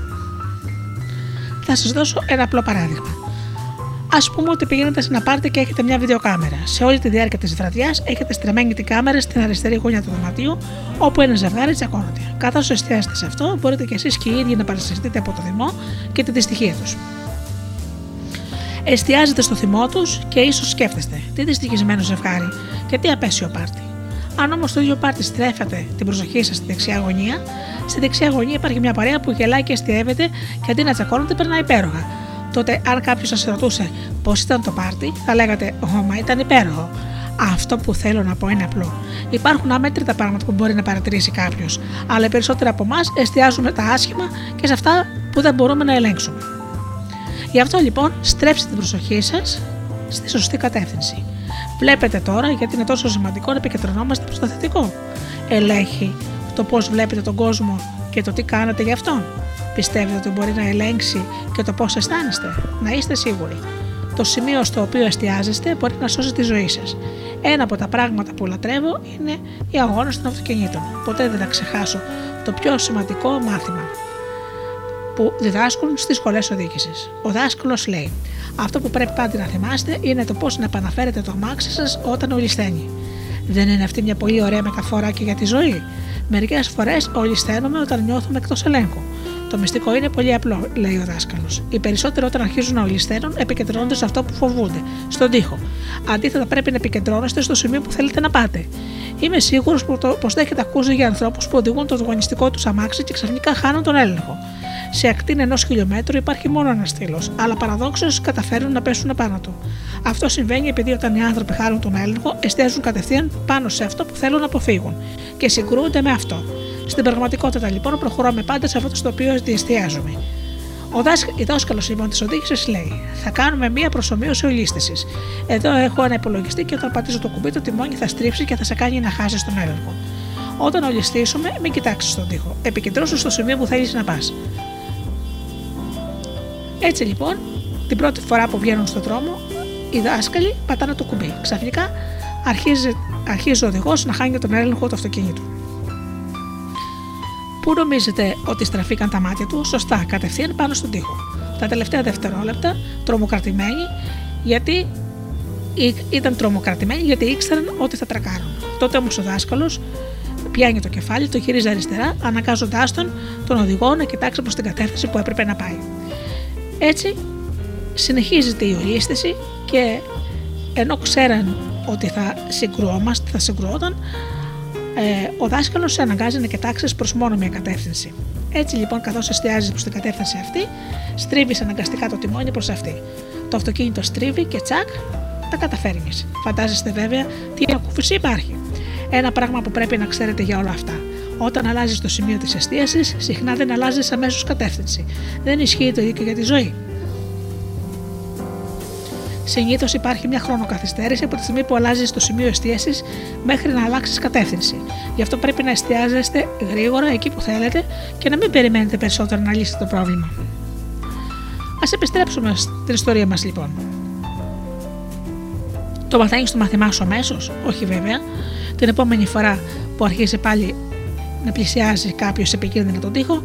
Speaker 1: Θα σας δώσω ένα απλό παράδειγμα. Α πούμε ότι πηγαίνετε σε ένα πάρτι και έχετε μια βιντεοκάμερα. Σε όλη τη διάρκεια της βραδιάς έχετε στρεμμένη την κάμερα στην αριστερή γωνιά του δωματίου, όπου ένα ζευγάρι τσακώνεται. Καθώς εστιάζετε σε αυτό, μπορείτε κι εσείς και οι ίδιοι να παρασυρθείτε από το θυμό και τη δυστυχία τους. Εστιάζετε στο θυμό τους και ίσως σκέφτεστε τι δυστυχισμένο ζευγάρι και τι απέσιο πάρτι. Αν όμως το ίδιο πάρτι στρέφετε την προσοχή σας στη δεξιά γωνία, στη δεξιά γωνία υπάρχει μια παρέα που γελάει και αστείευεται και αντί να τσακώνονται περνάει υπέροχα. Τότε, αν κάποιος σας ρωτούσε πώς ήταν το πάρτι, θα λέγατε: Ω, μα ήταν υπέροχο. Αυτό που θέλω να πω είναι απλό. Υπάρχουν αμέτρητα πράγματα που μπορεί να παρατηρήσει κάποιος, αλλά οι περισσότεροι από εμάς εστιάζουμε τα άσχημα και σε αυτά που δεν μπορούμε να ελέγξουμε. Γι' αυτό λοιπόν στρέψτε την προσοχή σας στη σωστή κατεύθυνση. Βλέπετε τώρα γιατί είναι τόσο σημαντικό να επικεντρωνόμαστε προς το θετικό. Ελέγχει το πώς βλέπετε τον κόσμο και το τι κάνετε γι' αυτόν. Πιστεύετε ότι μπορεί να ελέγξει και το πώς αισθάνεστε. Να είστε σίγουροι. Το σημείο στο οποίο εστιάζεστε μπορεί να σώσει τη ζωή σας. Ένα από τα πράγματα που λατρεύω είναι οι αγώνες των αυτοκινήτων. Ποτέ δεν θα ξεχάσω το πιο σημαντικό μάθημα που διδάσκουν στις σχολές οδήγησης. Ο δάσκαλος λέει: Αυτό που πρέπει πάντα να θυμάστε είναι το πώς να επαναφέρετε το αμάξι σας όταν ολισθαίνει. Δεν είναι αυτή μια πολύ ωραία μεταφορά και για τη ζωή. Μερικές φορές ολισθαίνουμε όταν νιώθουμε εκτός ελέγχου. Το μυστικό είναι πολύ απλό, λέει ο δάσκαλος. Οι περισσότεροι όταν αρχίζουν να ολισθαίνουν επικεντρώνονται σε αυτό που φοβούνται, στον τοίχο. Αντίθετα, πρέπει να επικεντρώνεστε στο σημείο που θέλετε να πάτε. Είμαι σίγουρος πω το έχετε ακούσει για ανθρώπους που οδηγούν το αγωνιστικό τους αμάξι και ξαφνικά χάνουν τον έλεγχο. Σε ακτίν ενός χιλιόμετρου υπάρχει μόνο ένας στήλος, αλλά παραδόξως καταφέρουν να πέσουν απάνω του. Αυτό συμβαίνει επειδή όταν οι άνθρωποι χάνουν τον έλεγχο, εστιάζουν κατευθείαν πάνω σε αυτό που θέλουν να αποφύγουν και συγκρούονται με αυτό. Στην πραγματικότητα λοιπόν προχωράμε πάντα σε αυτό στο οποίο εστιάζουμε. Ο δάσκαλος λοιπόν της οδήγησης λέει: Θα κάνουμε μία προσωμείωση ολίσθησης. Εδώ έχω ένα υπολογιστή και όταν πατήσω το κουμπί, το τιμόνι θα στρίψει και θα σε κάνει να χάσεις τον έλεγχο. Όταν ολιστήσουμε, μην κοιτάξεις τον τοίχο. Επικεντρώσου στο σημείο που θέλεις να πας. Έτσι λοιπόν, την πρώτη φορά που βγαίνουν στον δρόμο, οι δάσκαλοι πατάνε το κουμπί. Ξαφνικά αρχίζει, αρχίζει ο οδηγός να χάνει τον έλεγχο του αυτοκίνητου. Πού νομίζετε ότι στραφήκαν τα μάτια τους, σωστά, κατευθείαν πάνω στον τοίχο. Τα τελευταία δευτερόλεπτα, τρομοκρατημένοι, γιατί ήταν τρομοκρατημένοι γιατί ήξεραν ότι θα τρακάρουν. Τότε όμως ο δάσκαλος πιάνει το κεφάλι, το γυρίζει αριστερά, αναγκάζοντάς τον, τον οδηγό να κοιτάξει προς την κατεύθυνση που έπρεπε να πάει. Έτσι συνεχίζεται η ολίσθηση και ενώ ξέραν ότι θα συγκρουόμαστε, θα συγκρουόταν, ε, ο δάσκαλος σε αναγκάζει να κοιτάξει προς μόνο μια κατεύθυνση. Έτσι λοιπόν, καθώς εστιάζει προς την κατεύθυνση αυτή, στρίβεις αναγκαστικά το τιμόνι προς αυτή. Το αυτοκίνητο στρίβει και τσακ, τα καταφέρνει. Φαντάζεστε βέβαια τι ανακούφιση υπάρχει. Ένα πράγμα που πρέπει να ξέρετε για όλα αυτά. Όταν αλλάζεις το σημείο της εστίασης, συχνά δεν αλλάζεις αμέσως κατεύθυνση. Δεν ισχύει το ίδιο και για τη ζωή. Συνήθως υπάρχει μια χρονοκαθυστέρηση από τη στιγμή που αλλάζεις το σημείο εστίασης μέχρι να αλλάξεις κατεύθυνση. Γι' αυτό πρέπει να εστιάζεστε γρήγορα εκεί που θέλετε και να μην περιμένετε περισσότερο να λύσετε το πρόβλημα. Α επιστρέψουμε στην ιστορία μας λοιπόν. Το μαθαίνεις το μαθημά σου αμέσως, όχι βέβαια. Την επόμενη φορά που αρχίζει πάλι να πλησιάζει κάποιος επικίνδυνα τον τοίχο,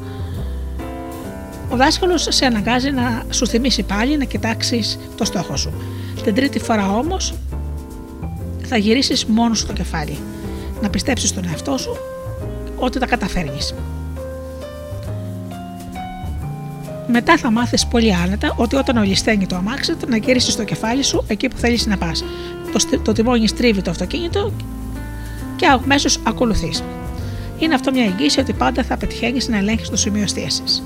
Speaker 1: ο δάσκαλος σε αναγκάζει να σου θυμίσει πάλι να κοιτάξεις το στόχο σου. Την τρίτη φορά όμως θα γυρίσεις μόνος σου το κεφάλι. Να πιστέψεις τον εαυτό σου ότι τα καταφέρνεις. Μετά θα μάθεις πολύ άνετα ότι όταν ολισθαίνει το αμάξι να γυρίσεις το κεφάλι σου εκεί που θέλεις να πας. Το, το τιμόνι στρίβει το αυτοκίνητο και αμέσως ακολουθείς. Είναι αυτό μια εγγύηση ότι πάντα θα πετυχαίνεις να ελέγχεις το σημείο εστίασης.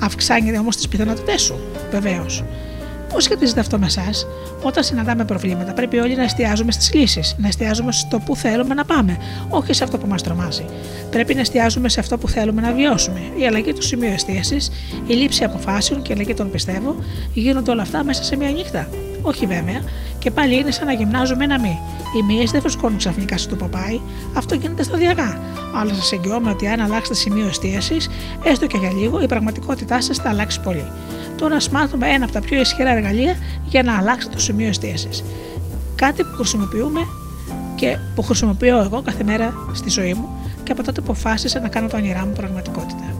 Speaker 1: Αυξάνεται όμως τις πιθανότητές σου, βεβαίως. Πώ σχετίζεται αυτό με εσάς, όταν συναντάμε προβλήματα, πρέπει όλοι να εστιάζουμε στις λύσεις, να εστιάζουμε στο που θέλουμε να πάμε, όχι σε αυτό που μας τρομάζει. Πρέπει να εστιάζουμε σε αυτό που θέλουμε να βιώσουμε. Η αλλαγή του σημείου εστίασης, η λήψη αποφάσεων και η αλλαγή των πιστεύω γίνονται όλα αυτά μέσα σε μία νύχτα. Όχι βέβαια, και πάλι είναι σαν να γυμνάζουμε ένα μη. Οι μύες δεν φουσκώνουν ξαφνικά στο παπάι, αυτό γίνεται σταδιακά. Αλλά σας εγγυώμαι ότι αν αλλάξετε σημείο εστίασης, έστω και για λίγο, η πραγματικότητά σας θα αλλάξει πολύ. Τώρα α μάθουμε ένα από τα πιο ισχυρά εργαλεία για να αλλάξει το σημείο εστίασης. Κάτι που χρησιμοποιούμε και που χρησιμοποιώ εγώ κάθε μέρα στη ζωή μου και από τότε αποφάσισα να κάνω τα όνειρά μου πραγματικότητα.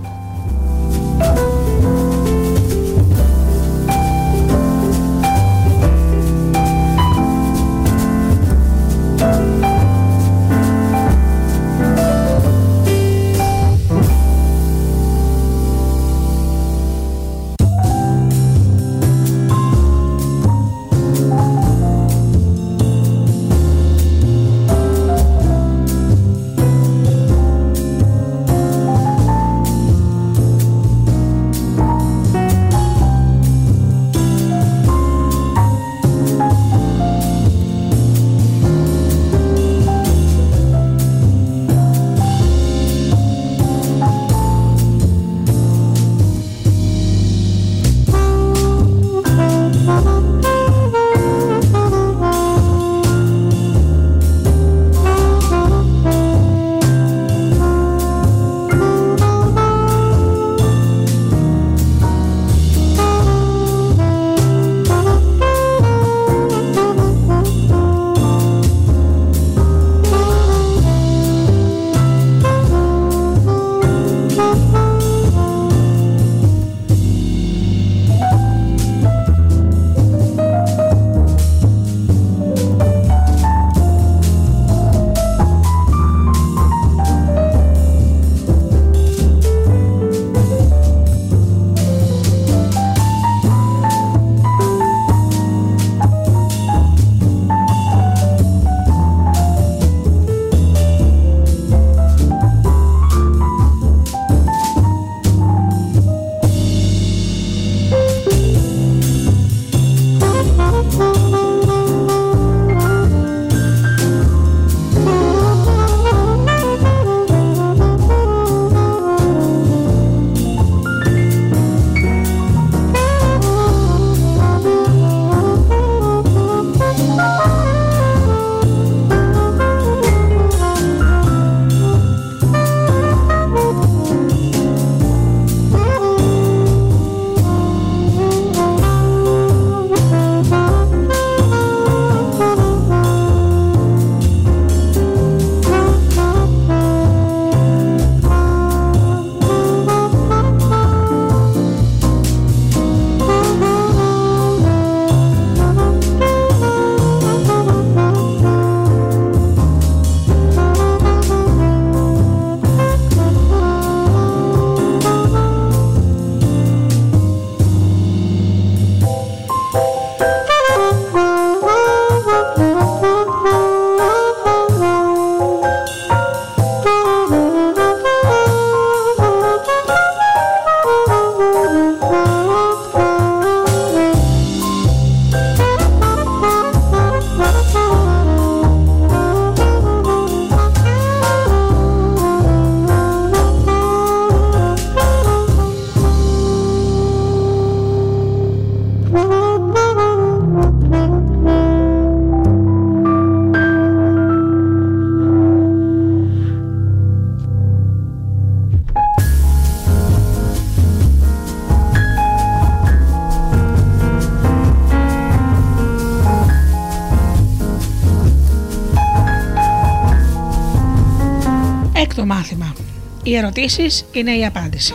Speaker 1: Οι ερωτήσεις είναι η απάντηση.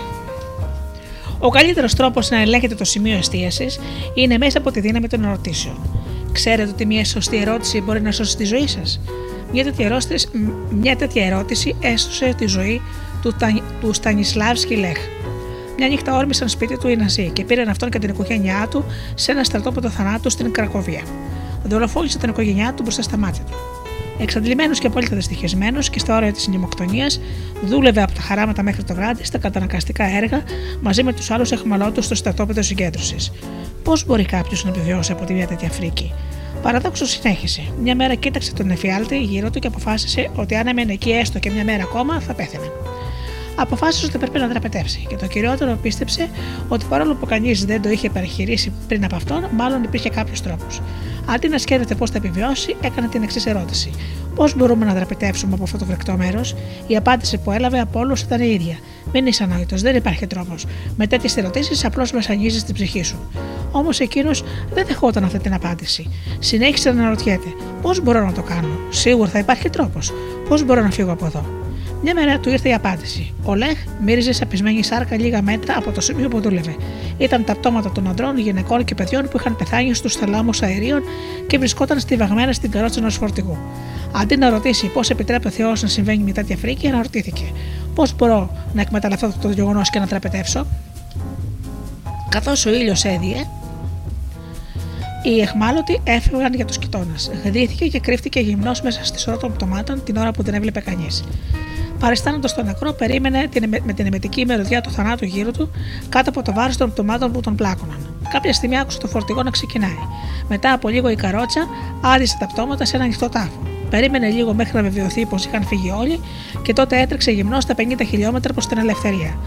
Speaker 1: Ο καλύτερος τρόπος να ελέγχετε το σημείο εστίασης είναι μέσα από τη δύναμη των ερωτήσεων. Ξέρετε ότι μια σωστή ερώτηση μπορεί να σώσει τη ζωή σας; Μια, τέτοια ερώτηση- μια τέτοια ερώτηση έσωσε τη ζωή του, Τα- του Στανισλάβσκι Λέχ. Μια νύχτα όρμησαν σπίτι του οι Ναζί και πήραν αυτόν και την οικογένειά του σε ένα στρατόπεδο θανάτου στην Κρακοβία. Δολοφόνησε την οικογένειά του μπροστά στα μάτια του. Εξαντλημένος και απόλυτα δυστυχισμένος και στα όρια της νημοκτονία, δούλευε από τα χαράματα μέχρι το βράδυ στα καταναγκαστικά έργα μαζί με τους άλλους εχμαλώτους στο στρατόπεδο συγκέντρωσης. Πώς μπορεί κάποιος να επιβιώσει από τη μια τέτοια φρίκη; Παραδόξως συνέχισε. Μια μέρα κοίταξε τον εφιάλτη γύρω του και αποφάσισε ότι αν έμενε εκεί έστω και μια μέρα ακόμα θα πέθαινε. Αποφάσισε ότι πρέπει να δραπετεύσει και το κυριότερο πίστεψε ότι παρόλο που κανείς δεν το είχε παραχειρήσει πριν από αυτόν, μάλλον υπήρχε κάποιος τρόπος. Αντί να σκέφτεται πώς θα επιβιώσει, έκανε την εξής ερώτηση: Πώς μπορούμε να δραπετεύσουμε από αυτό το βρεκτό μέρος, Η απάντηση που έλαβε από όλους ήταν η ίδια. Μην είσαι ανόητο, δεν υπάρχει τρόπος. Με τέτοιες ερωτήσεις απλώς βασανίζει την ψυχή σου. Όμως εκείνος δεν δεχόταν αυτή την απάντηση. Συνέχισε να αναρωτιέται: Πώς μπορώ να το κάνω, Σίγουρα θα υπάρχει τρόπος. Πώς μπορώ να φύγω από εδώ; Μια μέρα του ήρθε η απάντηση. Ο Λεχ μύριζε σαπισμένη σάρκα λίγα μέτρα από το σημείο που δούλευε. Ήταν τα πτώματα των ανδρών, γυναικών και παιδιών που είχαν πεθάνει στους θαλάμους αερίων και βρισκόταν στιβαγμένα στην καρότσα ενός φορτηγού. Αντί να ρωτήσει πώς επιτρέπει ο Θεός να συμβαίνει μια τέτοια φρίκη, αναρωτήθηκε: Πώς μπορώ να εκμεταλλευτώ αυτό το γεγονός και να τραπετεύσω. Καθώς ο ήλιος έδιε, οι εχμάλωτοι έφευγαν για τους κοιτώνας. Γδύθηκε και κρύφτηκε γυμνός μέσα στη σωρό των πτωμάτων την ώρα που δεν έβλεπε κανείς. Παριστάνοντας τον νεκρό, περίμενε την, με την εμετική μυρωδιά του θανάτου γύρω του κάτω από το βάρος των πτωμάτων που τον πλάκωναν. Κάποια στιγμή άκουσε το φορτηγό να ξεκινάει. Μετά από λίγο η καρότσα άδισε τα πτώματα σε ένα ανοιχτό τάφο. Περίμενε λίγο μέχρι να βεβαιωθεί πως είχαν φύγει όλοι και τότε έτρεξε γυμνός στα 50 χιλιόμετρα προς την ελευθερία.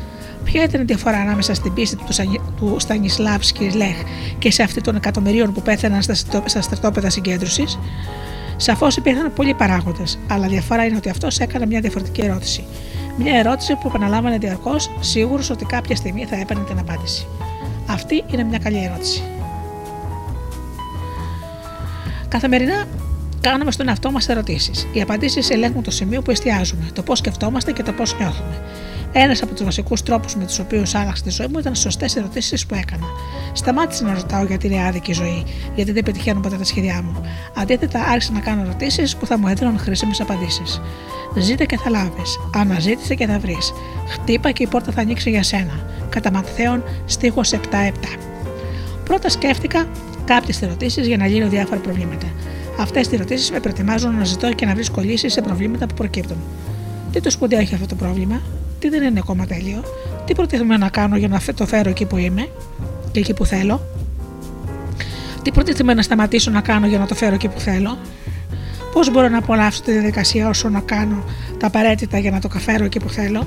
Speaker 1: Ποια ήταν η διαφορά ανάμεσα στην πίστη του, Σανι- του Στανισλάβσκι Λεχ και σε αυτή των εκατομμυρίων που πέθαναν στα, στρατό- στα στρατόπεδα συγκέντρωσης; Σαφώς υπήρχαν πολλοί παράγοντες, αλλά διαφορά είναι ότι αυτός έκανε μια διαφορετική ερώτηση. Μια ερώτηση που επαναλάμβανε διαρκώς, σίγουρος ότι κάποια στιγμή θα έπαιρνε την απάντηση. Αυτή είναι μια καλή ερώτηση. Καθημερινά κάνουμε στον εαυτό μας ερωτήσεις. Οι απαντήσεις ελέγχουν το σημείο που εστιάζουμε, το πώς σκεφτόμαστε και το πώς νιώθουμε. Ένας από τους βασικούς τρόπους με τους οποίους άλλαξε τη ζωή μου ήταν σωστές ερωτήσεις που έκανα. Σταμάτησα να ρωτάω γιατί είναι άδικη η ζωή, γιατί δεν πετυχαίνουν ποτέ τα σχέδιά μου. Αντίθετα, άρχισα να κάνω ερωτήσεις που θα μου έδιναν χρήσιμες απαντήσεις. Ζήτε και θα λάβεις. Αναζήτησε και θα βρεις. Χτύπα και η πόρτα θα ανοίξει για σένα. Κατά Ματθαίων, στίχο 7-7. Πρώτα σκέφτηκα κάποιες ερωτήσεις για να λύνω διάφορα προβλήματα. Αυτές οι ερωτήσεις με προετοιμάζουν να ζητώ και να βρίσκω λύσεις σε προβλήματα που προκύπτουν. Τι το σπουδαίο έχει αυτό το πρόβλημα, τι δεν είναι ακόμα τέλειο, τι προτίθεμαι να κάνω για να το φέρω εκεί που είμαι και εκεί που θέλω, τι προτίθεμαι να σταματήσω να κάνω για να το φέρω εκεί που θέλω, πώς μπορώ να απολαύσω τη διαδικασία όσο να κάνω τα απαραίτητα για να το καφέρω εκεί που θέλω;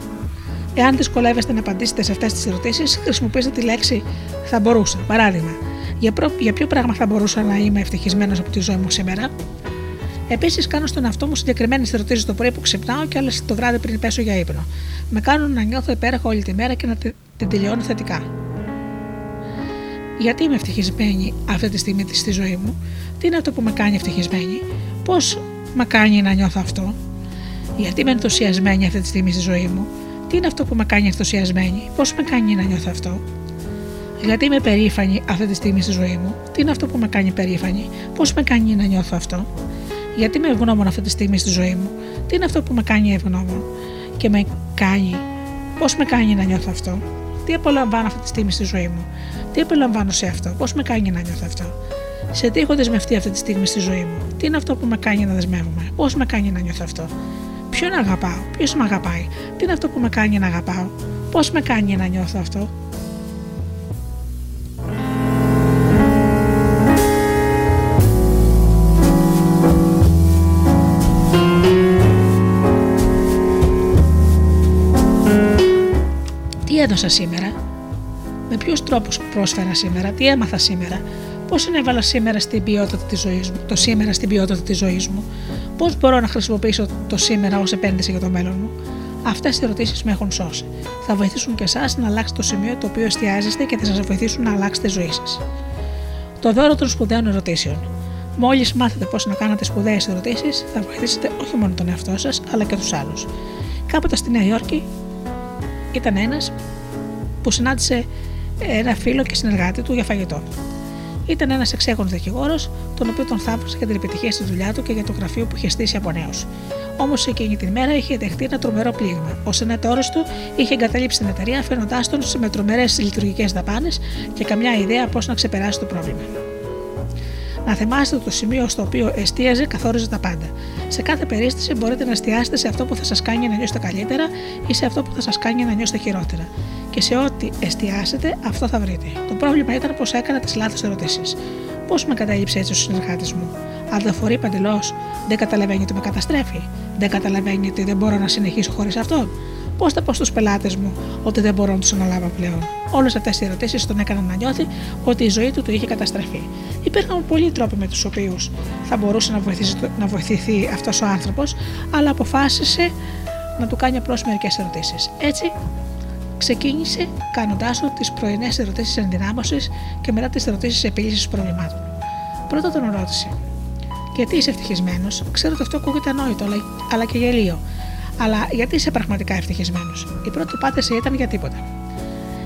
Speaker 1: Εάν δυσκολεύεστε να απαντήσετε σε αυτές τις ερωτήσεις, χρησιμοποιήστε τη λέξη θα μπορούσα. Παράδειγμα, για, προ... για ποιο πράγμα θα μπορούσα να είμαι ευτυχισμένος από τη ζωή μου σήμερα; Επίσης, κάνω στον εαυτό μου συγκεκριμένες ερωτήσεις το πρωί που ξυπνάω και άλλες το βράδυ πριν πέσω για ύπνο. Με κάνουν να νιώθω υπέροχα όλη τη μέρα και να τη- την τελειώνω θετικά. Γιατί είμαι ευτυχισμένη αυτή τη στιγμή στη ζωή μου, τι είναι αυτό που με κάνει ευτυχισμένη, πώς με κάνει να νιώθω αυτό, γιατί είμαι ενθουσιασμένη αυτή τη στιγμή στη ζωή μου, τι είναι αυτό που με κάνει ενθουσιασμένη, πώς με κάνει να νιώθω αυτό, γιατί είμαι περήφανη αυτή τη στιγμή στη ζωή μου, τι είναι αυτό που με κάνει περήφανη, πώς με κάνει να νιώθω αυτό, γιατί είμαι ευγνώμων αυτή τη στιγμή στη ζωή μου, τι είναι αυτό που με κάνει ευγνώμων; Και με κάνει, πώς με κάνει να νιώθω αυτό, τι απολαμβάνω αυτή τη στιγμή στη ζωή μου, τι απολαμβάνω σε αυτό, πώς με κάνει να νιώθω αυτό; Σε τι έχω δεσμευτεί αυτή τη στιγμή στη ζωή μου, τι είναι αυτό που με κάνει να δεσμεύομαι, πώς με κάνει να νιώθω αυτό; Ποιον αγαπάω, ποιος με αγαπάει, τι είναι αυτό που με κάνει να αγαπάω, πώς με κάνει να νιώθω αυτό; Έδωσα σήμερα, με ποιους τρόπους πρόσφερα σήμερα, τι έμαθα σήμερα, πώς συνέβαλα σήμερα στην ποιότητα της ζωής μου, το σήμερα στην ποιότητα της ζωής μου, πώς μπορώ να χρησιμοποιήσω το σήμερα ως επένδυση για το μέλλον μου; Αυτές οι ερωτήσεις με έχουν σώσει. Θα βοηθήσουν και εσάς να αλλάξετε το σημείο το οποίο εστιάζεστε και θα σας βοηθήσουν να αλλάξετε τη ζωή σας. Το δώρο των σπουδαίων ερωτήσεων. Μόλις μάθετε πώς να κάνετε σπουδαίες ερωτήσεις, θα βοηθήσετε όχι μόνο τον εαυτό σας, αλλά και τους άλλους. Κάποτε στη Νέα Υόρκη ήταν ένας που συνάντησε ένα φίλο και συνεργάτη του για φαγητό. Ήταν ένας εξέχον δικηγόρος, τον οποίο τον θαύμασε για την επιτυχία στη δουλειά του και για το γραφείο που είχε στήσει από νέος. Όμως εκείνη την μέρα είχε δεχτεί ένα τρομερό πλήγμα. Ο σενατόρο του είχε εγκαταλείψει την εταιρεία, αφήνοντάς τον με τρομερές λειτουργικές δαπάνες και καμιά ιδέα πώς να ξεπεράσει το πρόβλημα. Να θυμάστε ότι το σημείο στο οποίο εστίαζε καθόριζε τα πάντα. Σε κάθε περίσταση μπορείτε να εστιάσετε σε αυτό που θα σας κάνει να νιώσετε καλύτερα ή σε αυτό που θα σας κάνει να νιώσετε χειρότερα. Και σε ό,τι εστιάσετε, αυτό θα βρείτε. Το πρόβλημα ήταν πως έκανα τις λάθος ερωτήσεις. Πώς με κατέληψε έτσι ο συνεργάτης μου; Αδοφορεί παντελώς, δεν καταλαβαίνει ότι με καταστρέφει. Δεν καταλαβαίνει ότι δεν μπορώ να συνεχίσω χωρίς αυτόν. Πώς θα πω στους πελάτες μου ότι δεν μπορώ να τους αναλάβω πλέον. Όλες αυτές οι ερωτήσεις τον έκαναν να νιώθει ότι η ζωή του του είχε καταστραφεί. Υπήρχαν πολλοί τρόποι με τους οποίους θα μπορούσε να, βοηθήσει, να βοηθηθεί αυτός ο άνθρωπος, αλλά αποφάσισε να του κάνει απλώς μερικές ερωτήσεις. Έτσι, ξεκίνησε κάνοντάς του τις πρωινές ερωτήσεις ενδυνάμωσης και μετά τις ερωτήσεις επίλυσης προβλημάτων. Πρώτα τον ρώτησε: Γιατί είσαι ευτυχισμένος, ξέρω ότι αυτό ακούγεται ανόητο, αλλά και γελίο. Αλλά γιατί είσαι πραγματικά ευτυχισμένος; Η πρώτη απάντηση ήταν για τίποτα.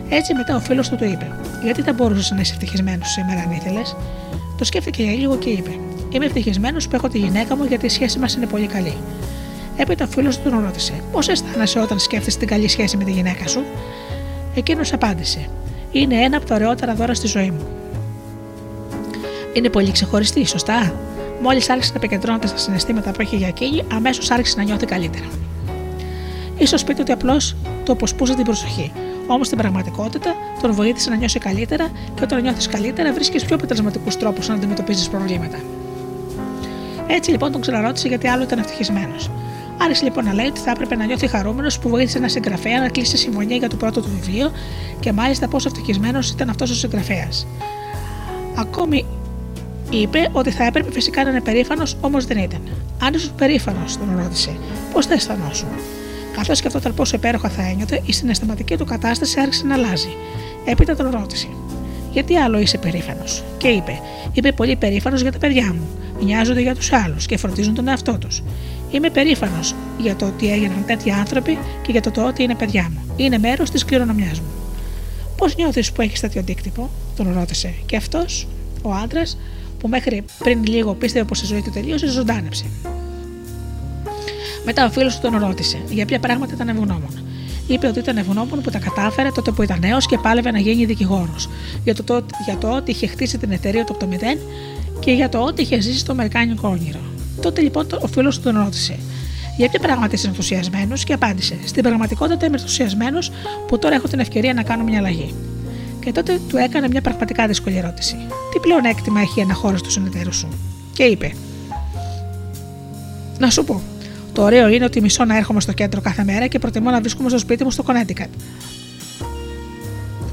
Speaker 1: Έτσι μετά ο φίλος του το είπε: Γιατί δεν μπορούσες να είσαι ευτυχισμένος σήμερα αν ήθελες; Το σκέφτηκε για λίγο και είπε: Είμαι ευτυχισμένος που έχω τη γυναίκα μου γιατί η σχέση μας είναι πολύ καλή. Έπειτα ο φίλος του τον ρώτησε: Πώς αισθάνεσαι όταν σκέφτεσαι την καλή σχέση με τη γυναίκα σου; Εκείνος απάντησε: Είναι ένα από τα ωραιότερα δώρα στη ζωή μου. Είναι πολύ ξεχωριστή, σωστά; Μόλις άρχισε να επικεντρώνεται στα συναισθήματα που έχει για εκείνη, αμέσως άρχισε να νιώθει καλύτερα. Σω πείτε ότι απλώς το αποσπούσε την προσοχή. Όμως στην πραγματικότητα τον βοήθησε να νιώσει καλύτερα και όταν νιώθεις καλύτερα βρίσκεις πιο αποτελεσματικούς τρόπους να αντιμετωπίζεις προβλήματα. Έτσι λοιπόν τον ξαναρώτησε γιατί άλλο ήταν ευτυχισμένος. Άρχισε λοιπόν να λέει ότι θα έπρεπε να νιώθει χαρούμενος που βοήθησε ένα συγγραφέα να κλείσει συμφωνία για το πρώτο του βιβλίο και μάλιστα πόσο ευτυχισμένος ήταν αυτός ο συγγραφέας. Ακόμη είπε ότι θα έπρεπε φυσικά να είναι περήφανος, όμως δεν ήταν. Αν ήσουν περήφανος, τον ρώτησε, πώς θα αισθανόσουν. Καθώς σκεφτόταν πόσο υπέροχα θα ένιωθε, η συναισθηματική του κατάσταση άρχισε να αλλάζει. Έπειτα τον ρώτησε, Γιατί άλλο είσαι περήφανος; Και είπε, Είμαι πολύ περήφανος για τα παιδιά μου. Μοιάζονται για τους άλλους και φροντίζουν τον εαυτό τους. Είμαι περήφανος για το ότι έγιναν τέτοιοι άνθρωποι και για το, το ότι είναι παιδιά μου. Είναι μέρος της κληρονομιάς μου. Πώς νιώθεις που έχεις τέτοιο αντίκτυπο, τον ρώτησε. Και αυτός, ο άντρας, που μέχρι πριν λίγο πίστευε πως η ζωή του τελείωσε, ζωντάνεψε. Μετά ο φίλος του τον ρώτησε για ποια πράγματα ήταν ευγνώμων. Είπε ότι ήταν ευγνώμων που τα κατάφερε τότε που ήταν νέο και πάλευε να γίνει δικηγόρος. Για το, για το ότι είχε χτίσει την εταιρεία του από το μηδέν και για το ότι είχε ζήσει στο Αμερικάνικο όνειρο. Τότε λοιπόν ο φίλος του τον ρώτησε: Για ποια πράγματα είσαι ενθουσιασμένος και απάντησε: Στην πραγματικότητα είμαι ενθουσιασμένος που τώρα έχω την ευκαιρία να κάνω μια αλλαγή. Και τότε του έκανε μια πραγματικά δύσκολη ερώτηση: Τι πλεονέκτημα έχει ένα χώρο του συνεταίρου σου; Και είπε: Να σου πω, το ωραίο είναι ότι μισώ να έρχομαι στο κέντρο κάθε μέρα και προτιμώ να βρίσκομαι στο σπίτι μου στο Connecticut.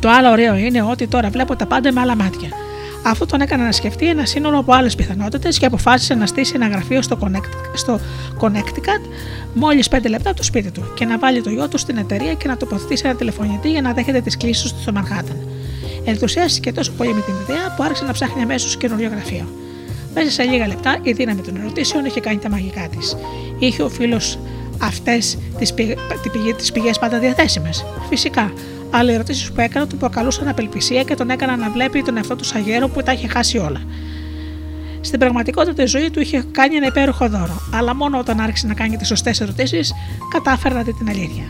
Speaker 1: Το άλλο ωραίο είναι ότι τώρα βλέπω τα πάντα με άλλα μάτια. Αυτό τον έκανε να σκεφτεί ένα σύνολο από άλλες πιθανότητες και αποφάσισε να στήσει ένα γραφείο στο, Connect, στο Connecticut μόλις 5 λεπτά από το σπίτι του και να βάλει το γιο του στην εταιρεία και να τοποθετήσει ένα τηλεφωνητή για να δέχεται τις κλήσεις του στο Μανχάταν. Ενθουσιάστηκε τόσο πολύ με την ιδέα που άρχισε να ψάχνει αμέσως καινούριο γραφείο. Μέσα σε λίγα λεπτά η δύναμη των ερωτήσεων είχε κάνει τα μαγικά της. Είχε ο φίλος αυτές τις πηγές πάντα διαθέσιμες. Φυσικά, αλλά οι ερωτήσεις που έκανα του προκαλούσαν απελπισία και τον έκαναν να βλέπει τον εαυτό του σαγέρο που τα είχε χάσει όλα. Στην πραγματικότητα η ζωή του είχε κάνει ένα υπέροχο δώρο, αλλά μόνο όταν άρχισε να κάνει τις σωστές ερωτήσεις, κατάφερε να δει την αλήθεια.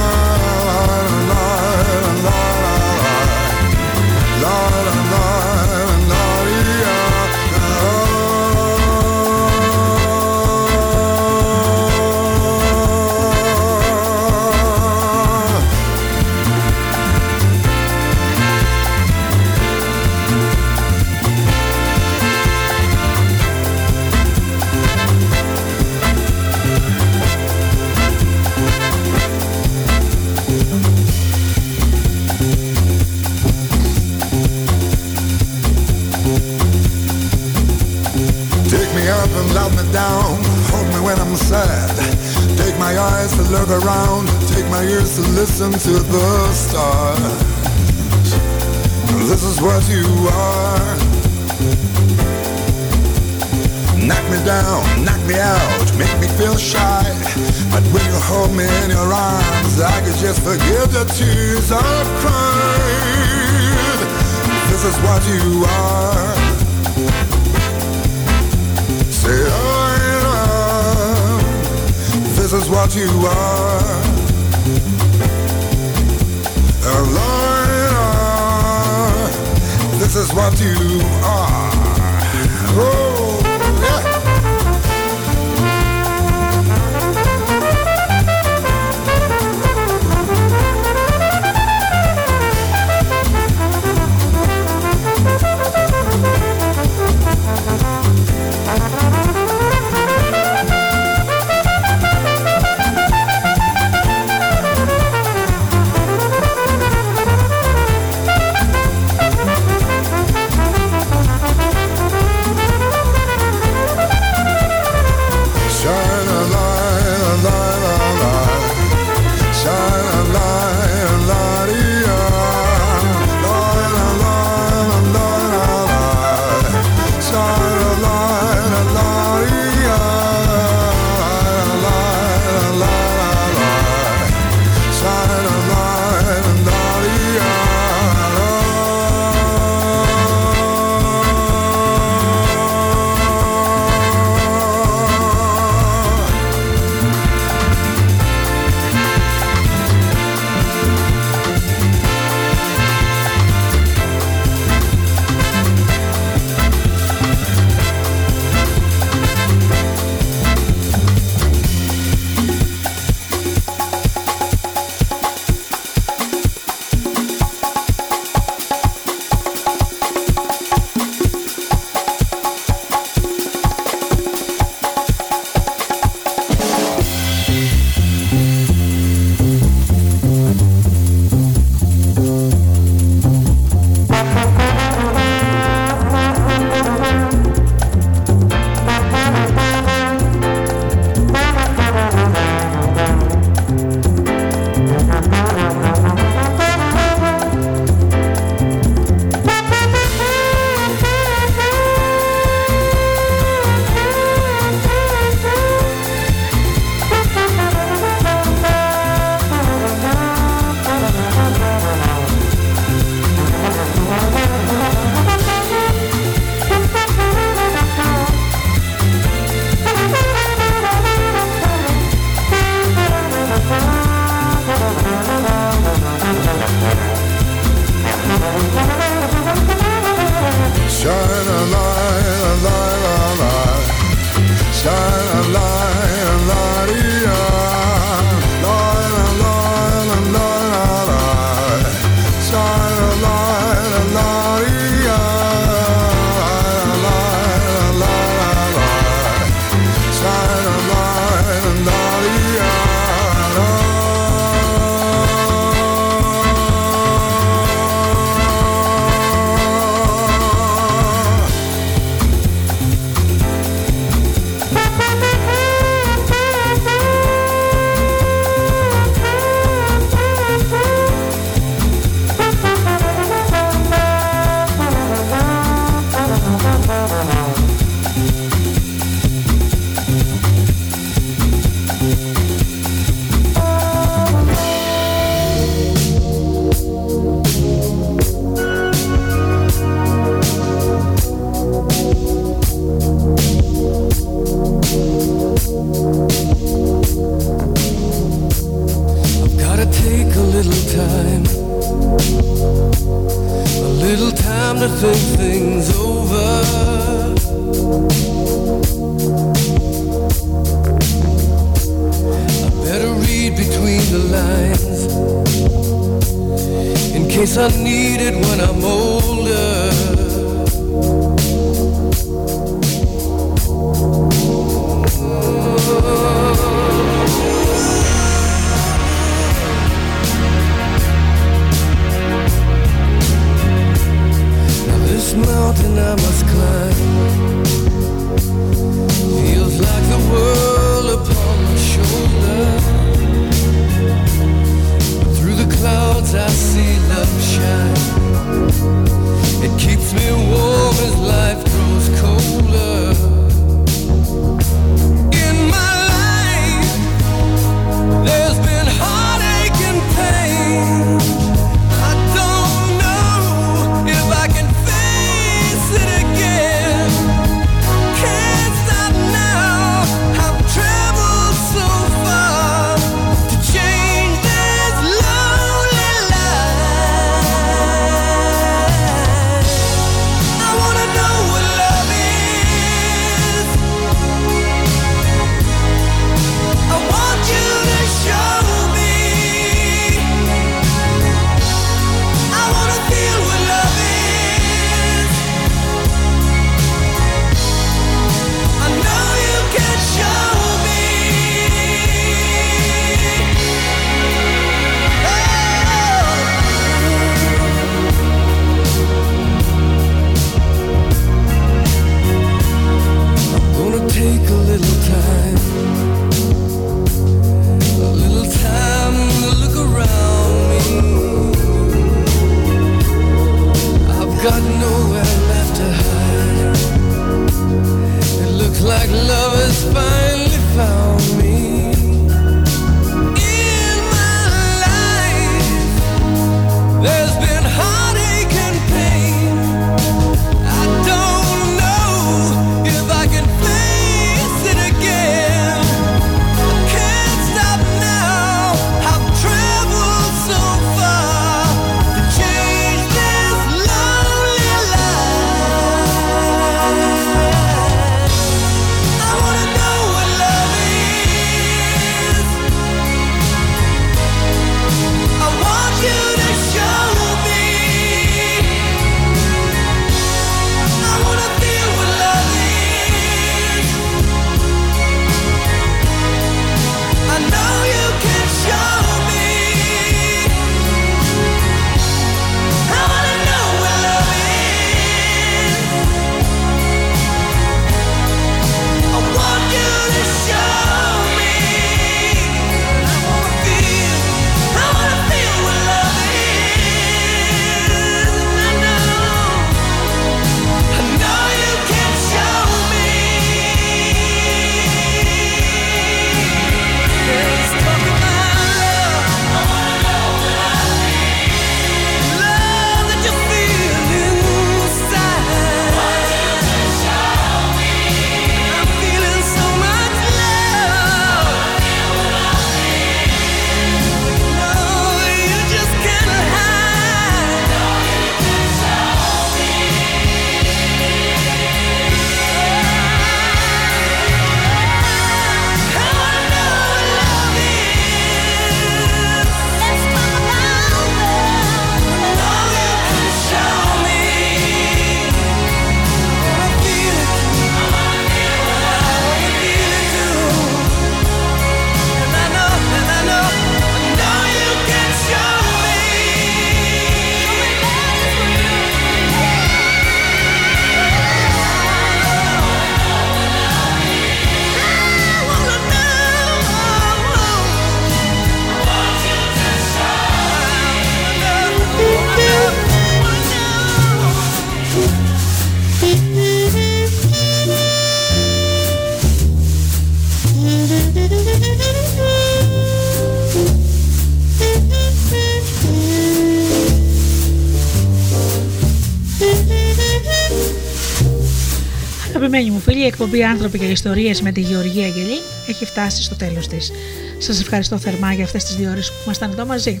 Speaker 1: Εκπομπή Άνθρωποι και Ιστορίες με τη Γεωργία Αγγελή έχει φτάσει στο τέλος της. Σας ευχαριστώ θερμά για αυτές τις δύο ώρες που ήμασταν εδώ μαζί.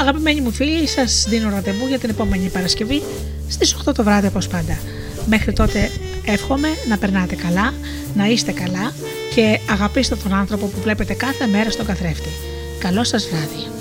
Speaker 1: Αγαπημένοι μου φίλοι, σας δίνω ραντεβού για την επόμενη Παρασκευή στις 8 το βράδυ όπως πάντα. Μέχρι τότε εύχομαι να περνάτε καλά, να είστε καλά και αγαπήστε τον άνθρωπο που βλέπετε κάθε μέρα στον καθρέφτη. Καλό σας βράδυ.